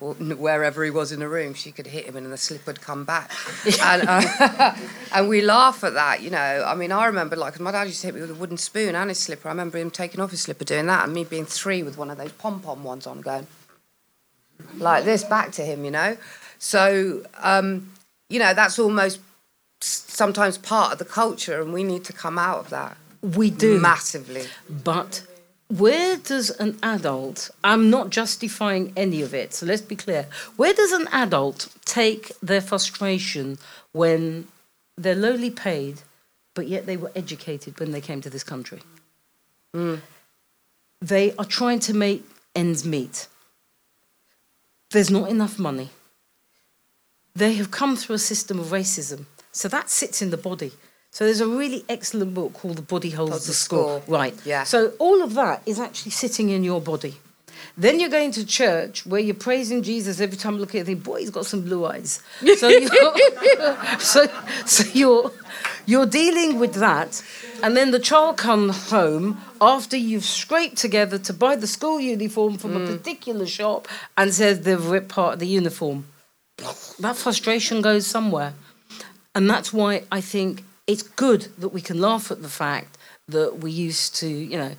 wherever he was in the room she could hit him and the slip would come back and, uh, and we laugh at that you know i mean i remember like, my dad used to hit me with a wooden spoon and his slipper i remember him taking off his slipper doing that and me being three with one of those pom-pom ones on going like this back to him, you know. So, um, you know, that's almost sometimes part of the culture, and we need to come out of that We do. massively. But where does an adult, I'm not justifying any of it, so let's be clear. Where does an adult take their frustration when they're lowly paid, but yet they were educated when they came to this country. Hmm. They are trying to make ends meet. There's not enough money. They have come through a system of racism. So that sits in the body. So there's a really excellent book called The Body Holds Holds the the Score. Score. Right. Yeah. So all of that is actually sitting in your body. Then you're going to church where you're praising Jesus every time you look at it, think, boy, he's got some blue eyes. So you're, so, so you're, you're dealing with that. And then the child comes home after you've scraped together to buy the school uniform from a mm. particular shop and says they've ripped part of the uniform. That frustration goes somewhere. And that's why I think it's good that we can laugh at the fact that we used to, you know,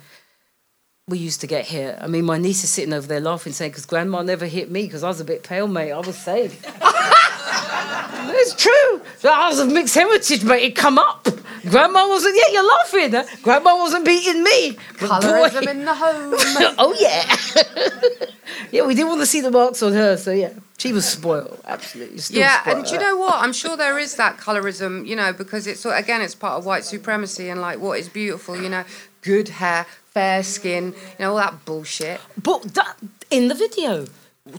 we used to get hit. I mean, my niece is sitting over there laughing, saying, because grandma never hit me because I was a bit pale, mate. I was safe. it's true. I was of mixed heritage, mate. It come up. Grandma wasn't, yeah, you're laughing. Huh? Grandma wasn't beating me. Colorism in the home. oh, yeah. yeah, we didn't want to see the marks on her, so yeah. She was spoiled, absolutely. Still yeah, spoiled. and do you know what? I'm sure there is that colorism, you know, because it's again, it's part of white supremacy and like what is beautiful, you know, good hair, fair skin, you know, all that bullshit. But that in the video,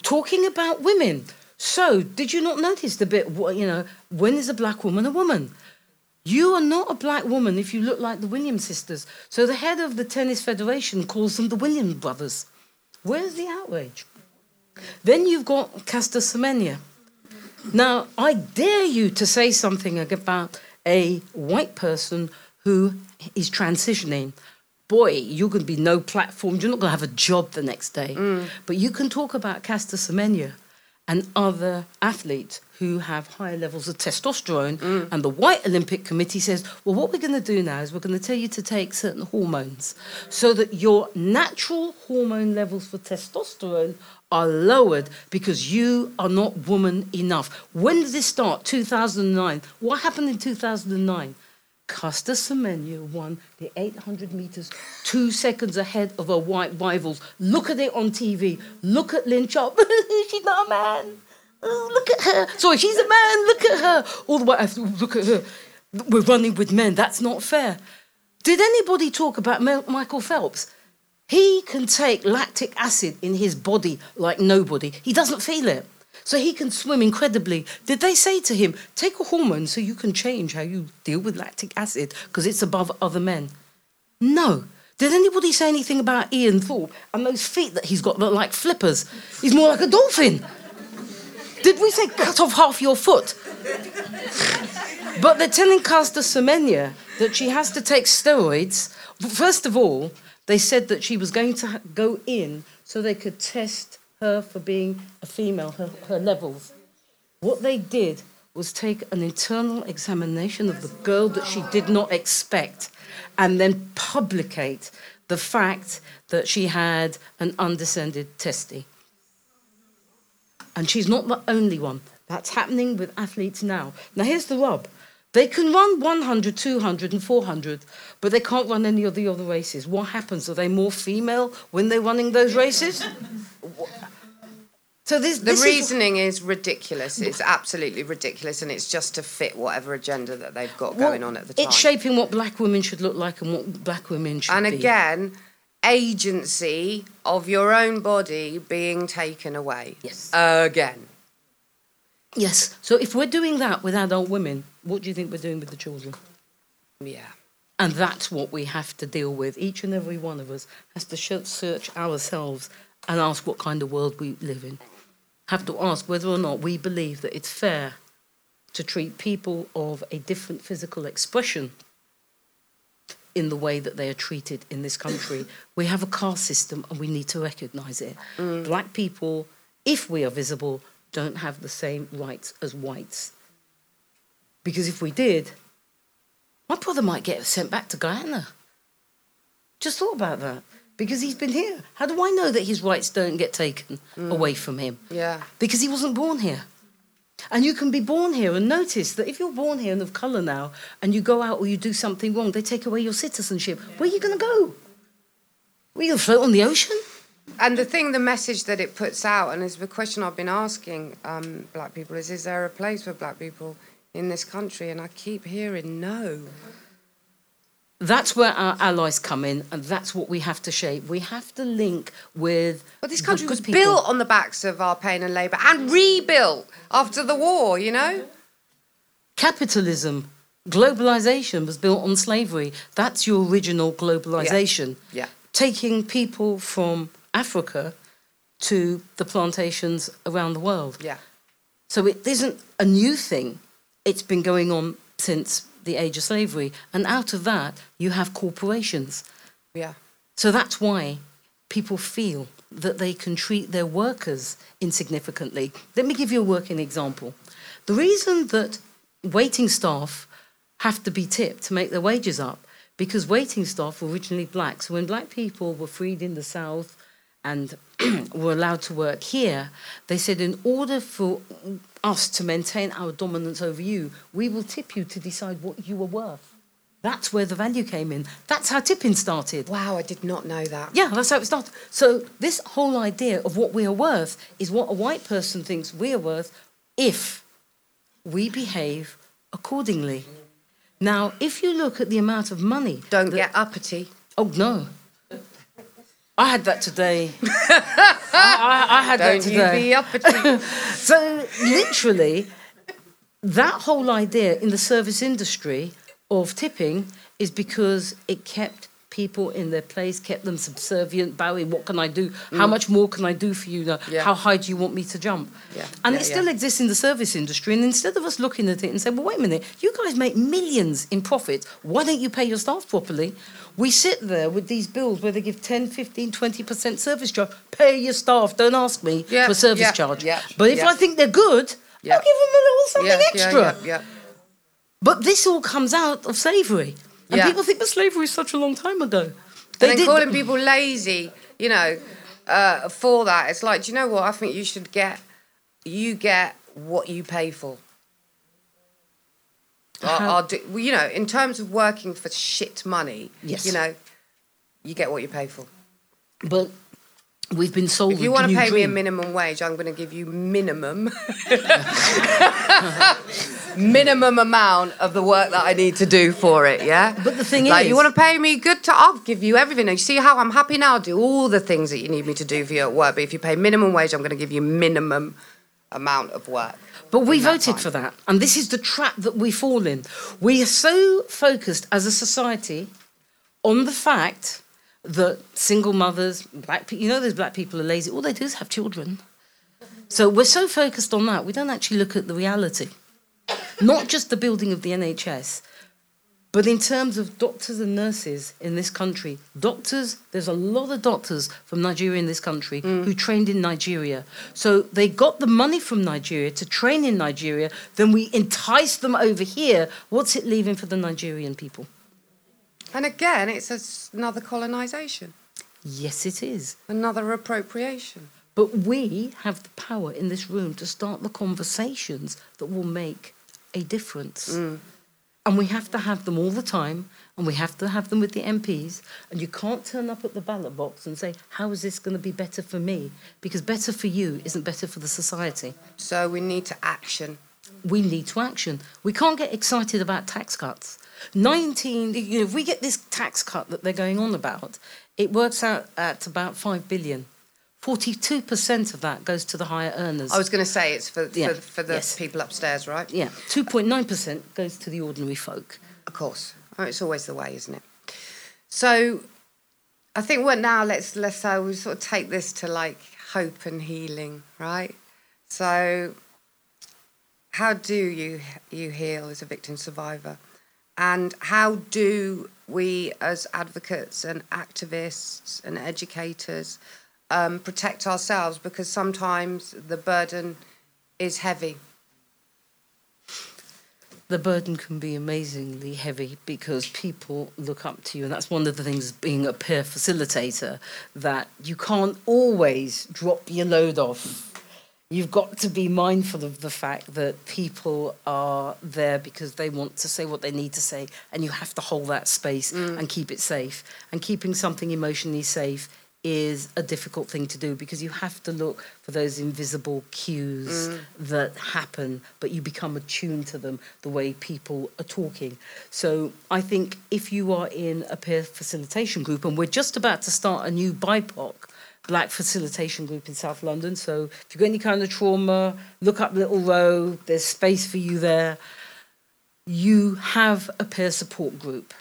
talking about women. So, did you not notice the bit? You know, when is a black woman a woman? You are not a black woman if you look like the Williams sisters. So the head of the tennis federation calls them the Williams brothers. Where's the outrage? Then you've got Caster Semenya. Now, I dare you to say something about a white person who is transitioning. Boy, you're going to be no platform. You're not going to have a job the next day. Mm. But you can talk about Caster Semenya and other athletes who have higher levels of testosterone. Mm. And the White Olympic Committee says, well, what we're going to do now is we're going to tell you to take certain hormones so that your natural hormone levels for testosterone are lowered because you are not woman enough. When did this start? 2009. What happened in 2009? Caster Semenya won the 800 meters two seconds ahead of her white rivals. Look at it on TV. Look at Lynsey Sharp. she's not a man. Oh, look at her. Sorry, she's a man. Look at her. All the way. I to Look at her. We're running with men. That's not fair. Did anybody talk about Michael Phelps? He can take lactic acid in his body like nobody. He doesn't feel it. So he can swim incredibly. Did they say to him, take a hormone so you can change how you deal with lactic acid because it's above other men? No. Did anybody say anything about Ian Thorpe and those feet that he's got are like flippers? He's more like a dolphin. Did we say cut off half your foot? But they're telling Caster Semenya that she has to take steroids. First of all, they said that she was going to go in so they could test her for being a female, her, her levels. What they did was take an internal examination of the girl that she did not expect and then publicate the fact that she had an undescended testy. And she's not the only one. That's happening with athletes now. Now, here's the rub they can run 100, 200, and 400, but they can't run any of the other races. What happens? Are they more female when they're running those races? So this, The this is- reasoning is, ridiculous. It's absolutely ridiculous, and it's just to fit whatever agenda that they've got well, going on at the time. It's shaping what black women should look like and what black women should and be. again, agency of your own body being taken away. Yes. Again. Yes. So if we're doing that with adult women, what do you think we're doing with the children? Yeah. And that's what we have to deal with. Each and every one of us has to search ourselves and ask what kind of world we live in. Have to ask whether or not we believe that it's fair to treat people of a different physical expression in the way that they are treated in this country. we have a caste system and we need to recognize it. Mm. Black people, if we are visible, don't have the same rights as whites. Because if we did, my brother might get sent back to Guyana. Just thought about that. Because he's been here. How do I know that his rights don't get taken away from him? Yeah. Because he wasn't born here. And you can be born here and notice that if you're born here and of colour now and you go out or you do something wrong, they take away your citizenship. Where are you going to go? Were you going to float on the ocean? And the thing, the message that it puts out, and is the question I've been asking um, black people is: Is there a place for black people in this country? And I keep hearing no. that's where our allies come in, and that's what we have to shape. We have to link with. But this country was people. built on the backs of our pain and labour and rebuilt after the war, you know? Capitalism, globalization was built on slavery. That's your original globalization. Yeah. Taking people from Africa to the plantations around the world. Yeah. So it isn't a new thing. It's been going on since the age of slavery. And out of that, you have corporations. Yeah. So that's why people feel that they can treat their workers insignificantly. Let me give you a working example. The reason that waiting staff have to be tipped to make their wages up because waiting staff were originally black. So when black people were freed in the South and were allowed to work here, they said in order for us to maintain our dominance over you, we will tip you to decide what you were worth. That's where the value came in. That's how tipping started. Wow, I did not know that. Yeah, that's how it started. So this whole idea of what we are worth is what a white person thinks we are worth if we behave accordingly. Now, if you look at the amount of money, Don't that- get uppity. Oh no, I had that today. I, I, I had Don't that you today. So literally, that whole idea in the service industry of tipping is because it kept people in their place, kept them subservient, bowing. What can I do? How much more can I do for you? Now? Mm. Yeah. How high do you want me to jump? Yeah, And yeah, it still exists in the service industry. And instead of us looking at it and saying, well, wait a minute, you guys make millions in profit. Why don't you pay your staff properly? We sit there with these bills where they give 10, 15, 20% service charge. Pay your staff. Don't ask me for service charge. but if. I think they're good. I'll give them a little something extra. But this all comes out of slavery. And people think that slavery is such a long time ago. And then calling people lazy, you know, uh, for that. It's like, do you know what? I think you should get, you get what you pay for. I'll, do, well, you know, in terms of working for shit money, Yes. you know, you get what you pay for. But we've been sold If you want to pay me a minimum wage, I'm going to give you minimum, minimum amount of the work that I need to do for it. Yeah. But the thing like, is- you want to pay me good to, I'll give you everything. You see how I'm happy now? I'll do all the things that you need me to do for you at work. But if you pay minimum wage, I'm going to give you minimum amount of work. But we voted time. for that. And this is the trap that we fall in. We are so focused as a society on the fact that single mothers, black people, you know, those black people are lazy. All they do is have children. So we're so focused on that, we don't actually look at the reality. Not just the building of the NHS, but in terms of doctors and nurses in this country, doctors, there's a lot of doctors from Nigeria in this country mm. who trained in Nigeria. So they got the money from Nigeria to train in Nigeria, then we entice them over here. What's it leaving for the Nigerian people? And again, it's another colonisation, Yes, it is. another appropriation. But we have the power in this room to start the conversations that will make a difference. Mm. And we have to have them all the time, and we have to have them with the MPs. And you can't turn up at the ballot box and say, How is this going to be better for me? Because better for you isn't better for the society. So we need to action. We need to action. We can't get excited about tax cuts. 19, you know, if we get this tax cut that they're going on about, it works out at about 5 billion. 42% of that goes to the higher earners. I was going to say it's for, Yeah, for, for the yes. people upstairs, right? Yeah, 2.9% goes to the ordinary folk. Of course. Oh, it's always the way, isn't it? So I think what now let's let's uh, we sort of take this to like hope and healing, right? So how do you you heal as a victim survivor? And how do we as advocates and activists and educators um, protect ourselves because sometimes the burden is heavy. The burden can be amazingly heavy because people look up to you, and that's one of the things being a peer facilitator that you can't always drop your load off. You've got to be mindful of the fact that people are there because they want to say what they need to say, and you have to hold that space and keep it safe. And keeping something emotionally safe is a difficult thing to do because you have to look for those invisible cues mm. that happen, but you become attuned to them the way people are talking. So I think if you are in a peer facilitation group, and we're just about to start a new BIPOC black facilitation group in South London. So if you've got any kind of trauma, look up Littlero, there's space for you there. You have a peer support group.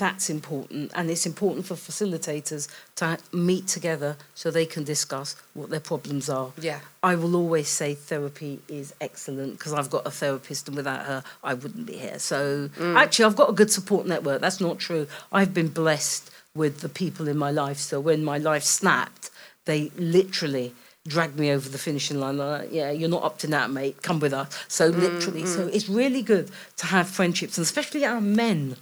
That's important, and it's important for facilitators to meet together so they can discuss what their problems are. Yeah. I will always say therapy is excellent because I've got a therapist, and without her, I wouldn't be here. So mm. actually, I've got a good support network. That's not true. I've been blessed with the people in my life. So when my life snapped, they literally dragged me over the finishing line. Like, yeah, you're not up to that, mate. Come with us. So literally, so mm-hmm. it's really good to have friendships, and especially our men.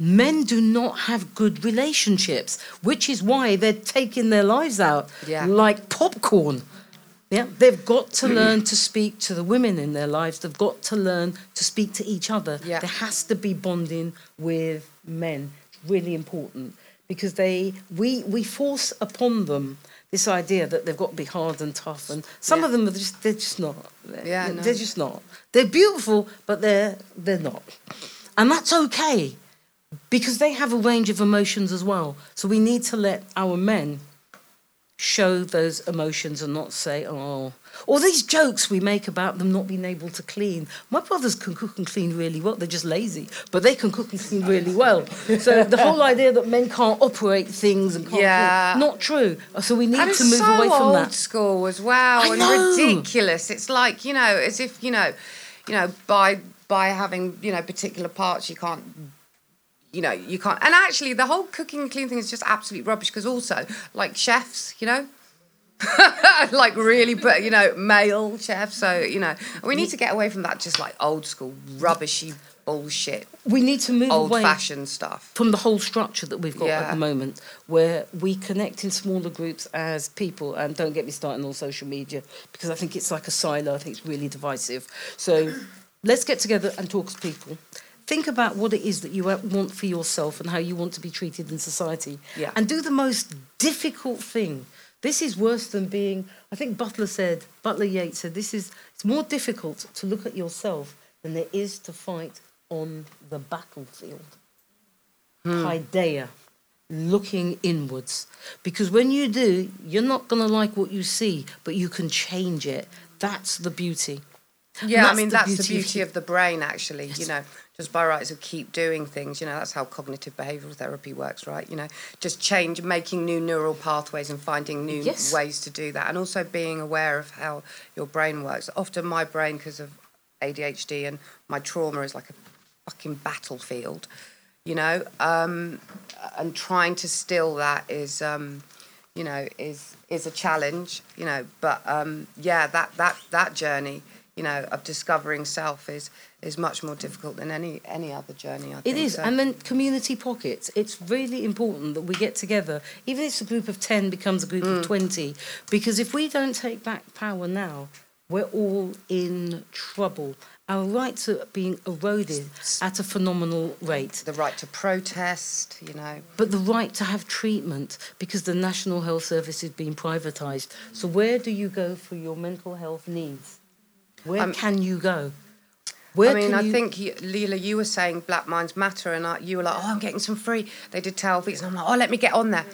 Men do not have good relationships, which is why they're taking their lives out Yeah. like popcorn. Yeah, they've got to learn to speak to the women in their lives. They've got to learn to speak to each other. Yeah. There has to be bonding with men. It's really important because they we we force upon them this idea that they've got to be hard and tough, and some Yeah. of them are just they're just not. They're, Yeah, know. they're just not. They're beautiful, but they're they're not, and that's okay because they have a range of emotions as well. So we need to let our men show those emotions and not say, oh, all these jokes we make about them not being able to clean. My brothers can cook and clean really well. They're just lazy, but they can cook and clean really well. So the whole idea that men can't operate things and can't Yeah. clean, not true. So we need And to move so away from that. old school as well, and ridiculous. It's like you know, as if you know, you know, by by having you know particular parts, you can't. You know, you can't. And actually, the whole cooking and clean thing is just absolute rubbish. Because also, like chefs, you know, like really, but you know, male chefs. So you know, we need to get away from that just like old school rubbishy bullshit, We need to move old away fashioned stuff. from the whole structure that we've got at the moment, where we connect in smaller groups as people, and don't get me started on social media because I think it's like a silo. I think it's really divisive. So let's get together and talk as people. Think about what it is that you want for yourself and how you want to be treated in society, Yeah. and do the most difficult thing. This is worse than being. I think Butler said, Butler Yeats said, this is. It's more difficult to look at yourself than it is to fight on the battlefield. Hmm. Paideia, looking inwards. Because when you do, you're not going to like what you see, but you can change it. That's the beauty. Yeah, I mean the that's the beauty of beauty of the brain, actually. You know, just by rights of keep doing things. You know, that's how cognitive behavioural therapy works, right? You know, just change, making new neural pathways and finding new Yes. ways to do that, and also being aware of how your brain works. Often, my brain, because of ADHD and my trauma, is like a fucking battlefield. You know, um, and trying to still that is. Um, you know, is is a challenge, you know. But um, yeah, that that that journey, you know, of discovering self is is much more difficult than any any other journey. I It is, So- and then community pockets. It's really important that we get together, even if it's a group of 10 becomes a group Mm. of 20, because if we don't take back power now, we're all in trouble. Our rights are being eroded at a phenomenal rate. the right to protest, you know. But the right to have treatment, because the National Health Service is being privatised. So where do you go for your mental health needs? Where Um, can you go? Where I mean, I you- think you, Leela, you were saying Black Minds Matter, and I, you were like, "Oh, I'm getting some free." They did twelve weeks, and I'm like, "Oh, let me get on there."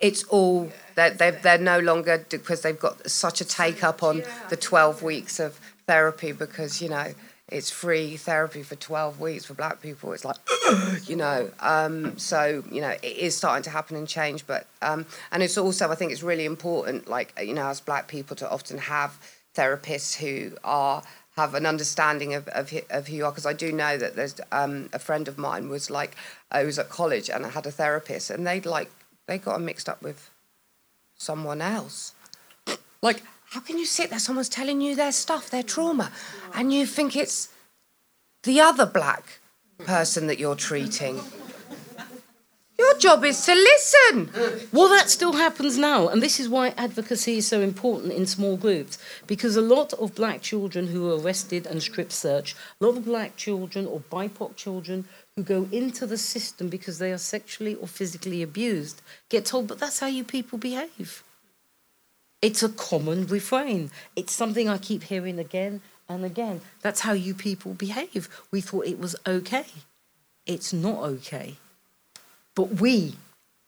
It's all they're they're, they're no longer because they've got such a take up on the twelve weeks of therapy because you know it's free therapy for twelve weeks for Black people. It's like, you know, um, so you know it is starting to happen and change, but um, and it's also I think it's really important, like you know, as Black people to often have therapists who are have an understanding of of, of who you are because I do know that there's um, a friend of mine was like I was at college and I had a therapist and they'd like they got mixed up with someone else. Like how can you sit there? Someone's telling you their stuff their trauma and you think it's the other black person that you're treating you're job is to listen. Well, that still happens now, and this is why advocacy is so important in small groups because a lot of black children who are arrested and strip searched, a lot of black children or BIPOC children who go into the system because they are sexually or physically abused get told, but that's how you people behave. It's a common refrain. It's something I keep hearing again and again. That's how you people behave. We thought it was okay. It's not okay. But we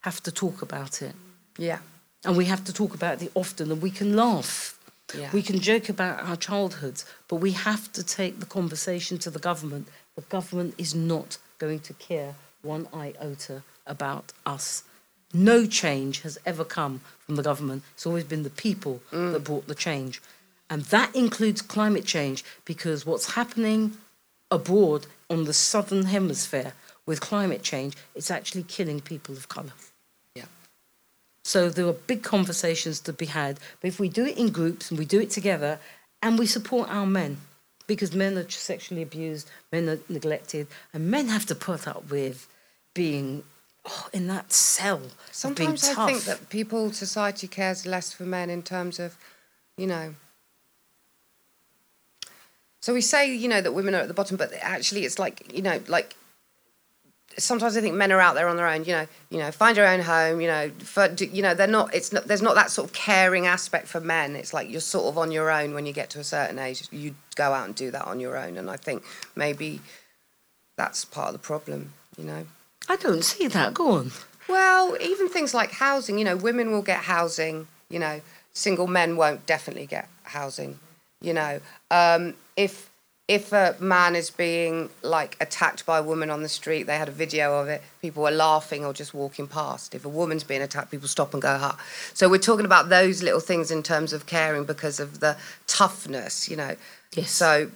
have to talk about it. Yeah. And we have to talk about it often, and we can laugh. Yeah. We can joke about our childhoods, but we have to take the conversation to the government. The government is not going to care one iota about us. No change has ever come from the government. It's always been the people mm. that brought the change. And that includes climate change because what's happening abroad on the southern hemisphere with climate change, it's actually killing people of colour. Yeah. So there are big conversations to be had. But if we do it in groups and we do it together and we support our men, because men are sexually abused, men are neglected, and men have to put up with being oh, in that cell. of being Sometimes I think that people, society cares less for men in terms of, you know. So we say, you know, that women are at the bottom, but actually, it's like, you know, like. Sometimes I think men are out there on their own. You know, you know, find your own home. You know, for, you know, they're not. It's not. There's not that sort of caring aspect for men. It's like you're sort of on your own when you get to a certain age. You go out and do that on your own, and I think maybe that's part of the problem. You know. I don't see that. Go on. Well, even things like housing, you know, women will get housing, you know, single men won't definitely get housing, you know. Um, if if a man is being like attacked by a woman on the street, they had a video of it, people were laughing or just walking past. If a woman's being attacked, people stop and go, ha. So we're talking about those little things in terms of caring because of the toughness, you know. Yes. So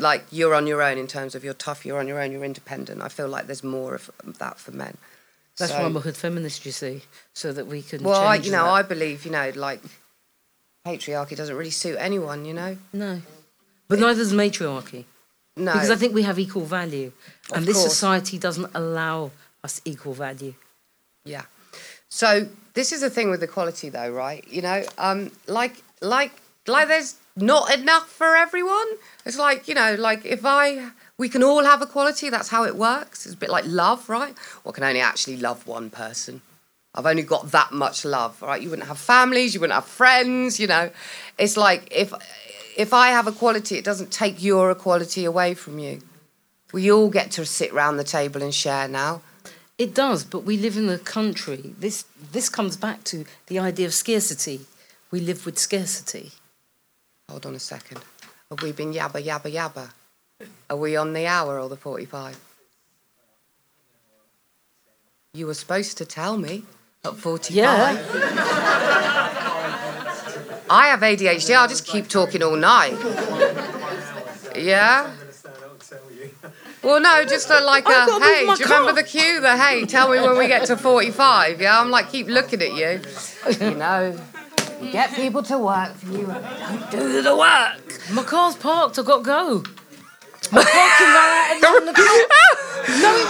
like you're on your own in terms of you're tough, you're on your own, you're independent. I feel like there's more of that for men. That's So- why I'm a hood feminist, you see, so that we can. well, I, you know, that. I believe, you know, like patriarchy doesn't really suit anyone, you know. no, but neither does matriarchy. No, Because I think we have equal value, and Of this course. society doesn't allow us equal value. yeah. So this is the thing with equality, though, right? You know, um, like, like, like, there's not enough for everyone. It's like, you know, like if I, we can all have equality. That's how it works. It's a bit like love, right? Well, I can only actually love one person. I've only got that much love, right? You wouldn't have families, you wouldn't have friends, you know. It's like if if I have equality, it doesn't take your equality away from you. We all get to sit round the table and share now. It does, but we live in a country. This this comes back to the idea of scarcity. We live with scarcity. Hold on a second. Have we been yabba yabba yabba? Are we on the hour or the 45? You were supposed to tell me at 45. Yeah. I have ADHD, I'll just keep talking all night. Yeah? Well, no, just a, like a hey. Do you remember the cue? The hey, tell me when we get to 45. Yeah, I'm like, keep looking at you. You know, you get people to work for you and they don't do the work. My car's parked. I've got to go. My parking ran out of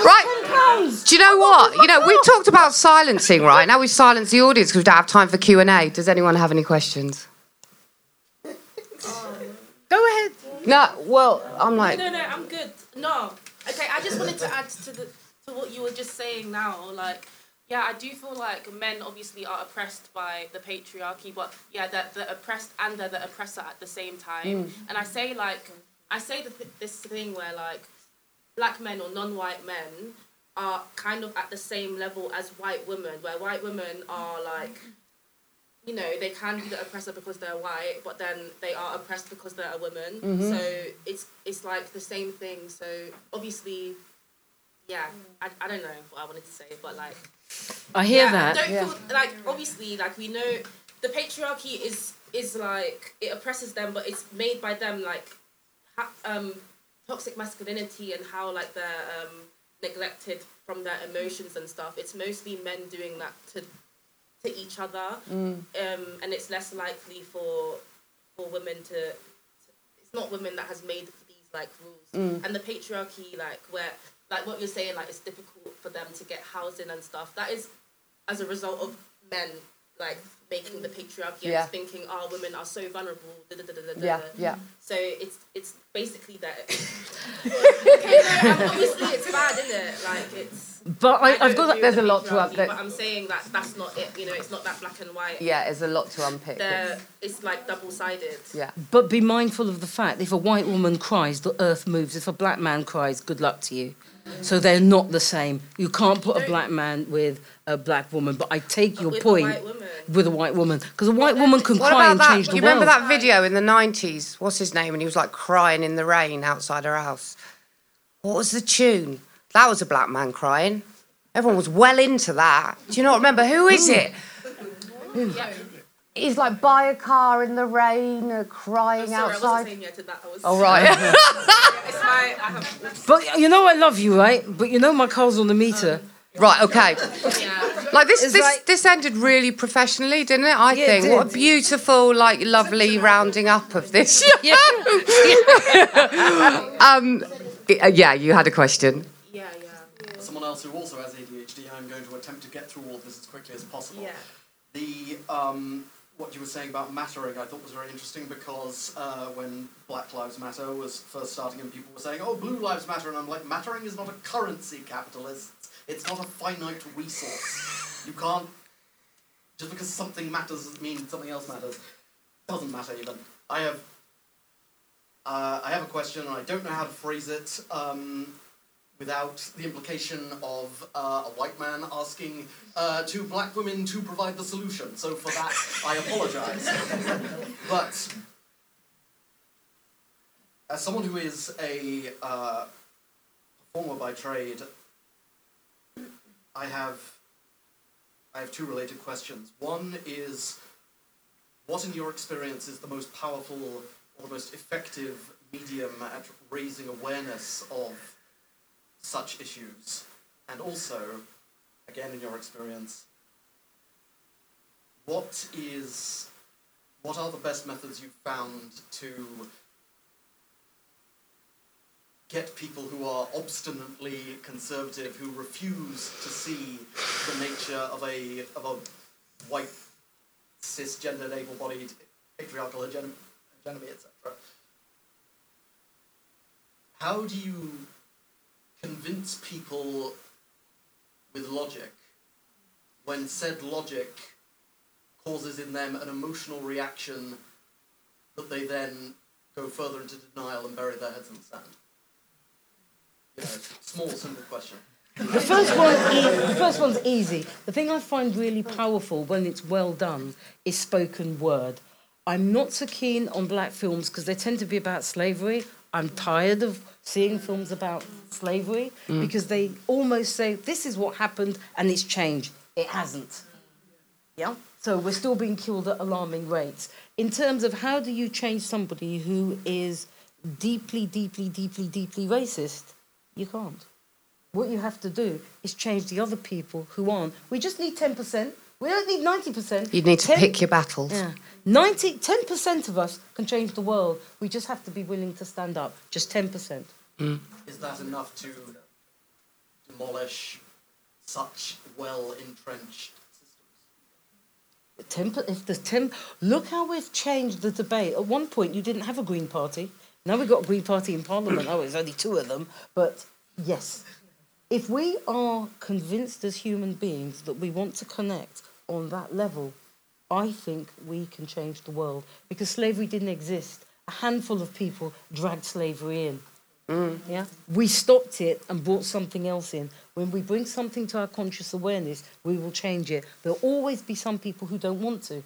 right. Do you know what? You know, we talked about silencing, right? Now we silence the audience because we don't have time for Q and A. Does anyone have any questions? Go ahead. No. Well, I'm like, No, no, no, I'm good. No. Okay, I just wanted to add to the to what you were just saying now. Like, yeah, I do feel like men obviously are oppressed by the patriarchy, but yeah, they're the oppressed and they're the oppressor at the same time. Mm. And I say like, I say the, th- this thing where like, black men or non-white men are kind of at the same level as white women, where white women are like you know, they can be the oppressor because they're white, but then they are oppressed because they're a woman. Mm-hmm. So it's it's like the same thing. So obviously, yeah, I, I don't know what I wanted to say, but like I hear yeah, that. Don't feel like obviously like we know the patriarchy is is like it oppresses them, but it's made by them like um toxic masculinity and how like they're um neglected from their emotions and stuff. It's mostly men doing that to to each other, um, and it's less likely for for women to, to. It's not women that has made these like rules, and the patriarchy like where like what you're saying, like it's difficult for them to get housing and stuff. That is as a result of men like making the patriarchy Yeah. and thinking, oh, women are so vulnerable. Da, da, da, da, da, Yeah, yeah. So it's it's basically that. okay, no, and obviously it's bad, isn't it? Like it's. But I, don't I've got agree that. There's the a lot to patriarchy, update. But I'm saying that that's not it. You know, it's not that black and white. Yeah, there's a lot to unpick. They're, it's like double sided. Yeah. But be mindful of the fact if a white woman cries, the earth moves. If a black man cries, good luck to you. So they're not the same. You can't put a black man with a black woman. But I take your with a point white woman. with a white woman because a white woman can What cry about and that? change Do the you world. remember that video in the 90s? What's his name? And he was like crying in the rain outside her house. What was the tune? That was a black man crying. Everyone was well into that. Do you not remember? Who is it? Yeah. He's like by a car in the rain, uh, crying Sorry, I wasn't outside. saying yeah to that. I was. Oh, right. My. But you know I love you, right? But you know my car's on the meter. right, okay. Yeah. Like this, It's this, like- this ended really professionally, didn't it? I Yeah, it think. What a beautiful, like, lovely rounding up of this. Yeah. um, yeah, you had a question. Yeah. Yeah. someone else who also has ADHD, I'm going to attempt to get through all this as quickly as possible. Yeah. The um, what you were saying about mattering, I thought was very interesting because uh, when Black Lives Matter was first starting and people were saying, "Oh, Blue Lives Matter," and I'm like, "Mattering is not a currency, capitalists. It's not a finite resource. You can't just because something matters doesn't mean something else matters. Doesn't matter even. I have." Uh, I have a question, and I don't know how to phrase it. Um, without the implication of uh, a white man asking uh, two black women to provide the solution. So for that, I apologise. but as someone who is a uh, performer by trade, I have I have two related questions. One is, what in your experience is the most powerful or the most effective medium at raising awareness of such issues? And also, again in your experience, what is what are the best methods you've found to get people who are obstinately conservative, who refuse to see the nature of a of a white cisgendered able-bodied patriarchal hegemony, etc. How do you convince people with logic when said logic causes in them an emotional reaction that they then go further into denial and bury their heads in the sand? Small, simple question. The first one, the first one's easy. The thing I find really powerful when it's well done is spoken word. I'm not so keen on black films because they tend to be about slavery. I'm tired of seeing films about slavery mm. because they almost say this is what happened and it's changed. It hasn't. Yeah. So we're still being killed at alarming rates. In terms of how do you change somebody who is deeply, deeply, deeply, deeply racist, you can't. What you have to do is change the other people who aren't. We just need 10%. We don't need 90%. You need to 10 pick your battles. Yeah. 90, 10% of us can change the world. We just have to be willing to stand up. Just 10%. Mm. Is that enough to demolish such well entrenched systems? Temper, if the temp, look how we've changed the debate. At one point, you didn't have a Green Party. Now we've got a Green Party in Parliament. oh, there's only two of them. But yes, if we are convinced as human beings that we want to connect on that level, I think we can change the world because slavery didn't exist. A handful of people dragged slavery in. Mm. Yeah, we stopped it and brought something else in. When we bring something to our conscious awareness, we will change it. There'll always be some people who don't want to,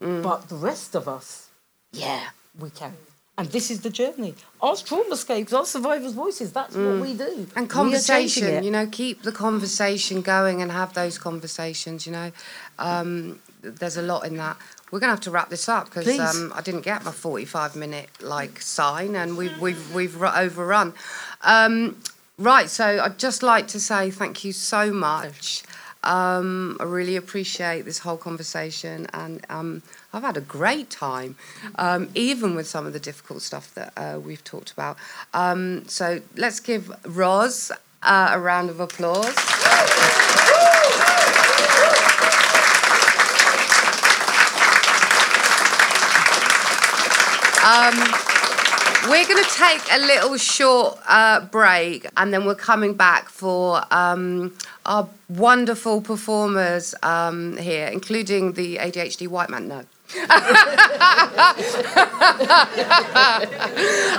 mm. but the rest of us, yeah, we can. And this is the journey. Our traumascapes, our survivors' voices. That's what we do. And We are changing conversation, you know, keep the conversation going and have those conversations, you know. Um, there's a lot in that. We're going to have to wrap this up because um, I didn't get my 45 minute like sign and we've, we've, we've ru- overrun. Um, right, so I'd just like to say thank you so much. Um, I really appreciate this whole conversation, and um, I've had a great time, um, even with some of the difficult stuff that uh, we've talked about. Um, so let's give Roz uh, a round of applause. Um, we're going to take a little short uh, break and then we're coming back for um, our wonderful performers um, here, including the ADHD white man. No.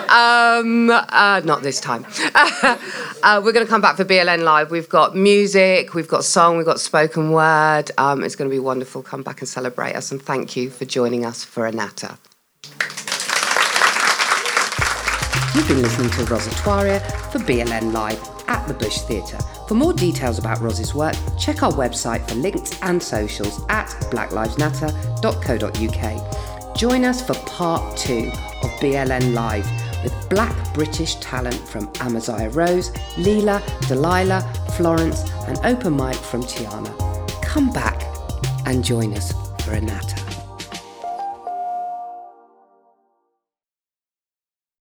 um, uh, not this time. uh, we're going to come back for BLN Live. We've got music, we've got song, we've got spoken word. Um, it's going to be wonderful. Come back and celebrate us. And thank you for joining us for a natter. You've been listening to Roz Etwaria for BLN Live at the Bush Theatre. For more details about Roz's work, check our website for links and socials at blacklivesnatter.co.uk. Join us for part two of BLN Live with black British talent from Amaziah Rose, Leela, Delilah, Florence, and open mic from Tiana. Come back and join us for a natter.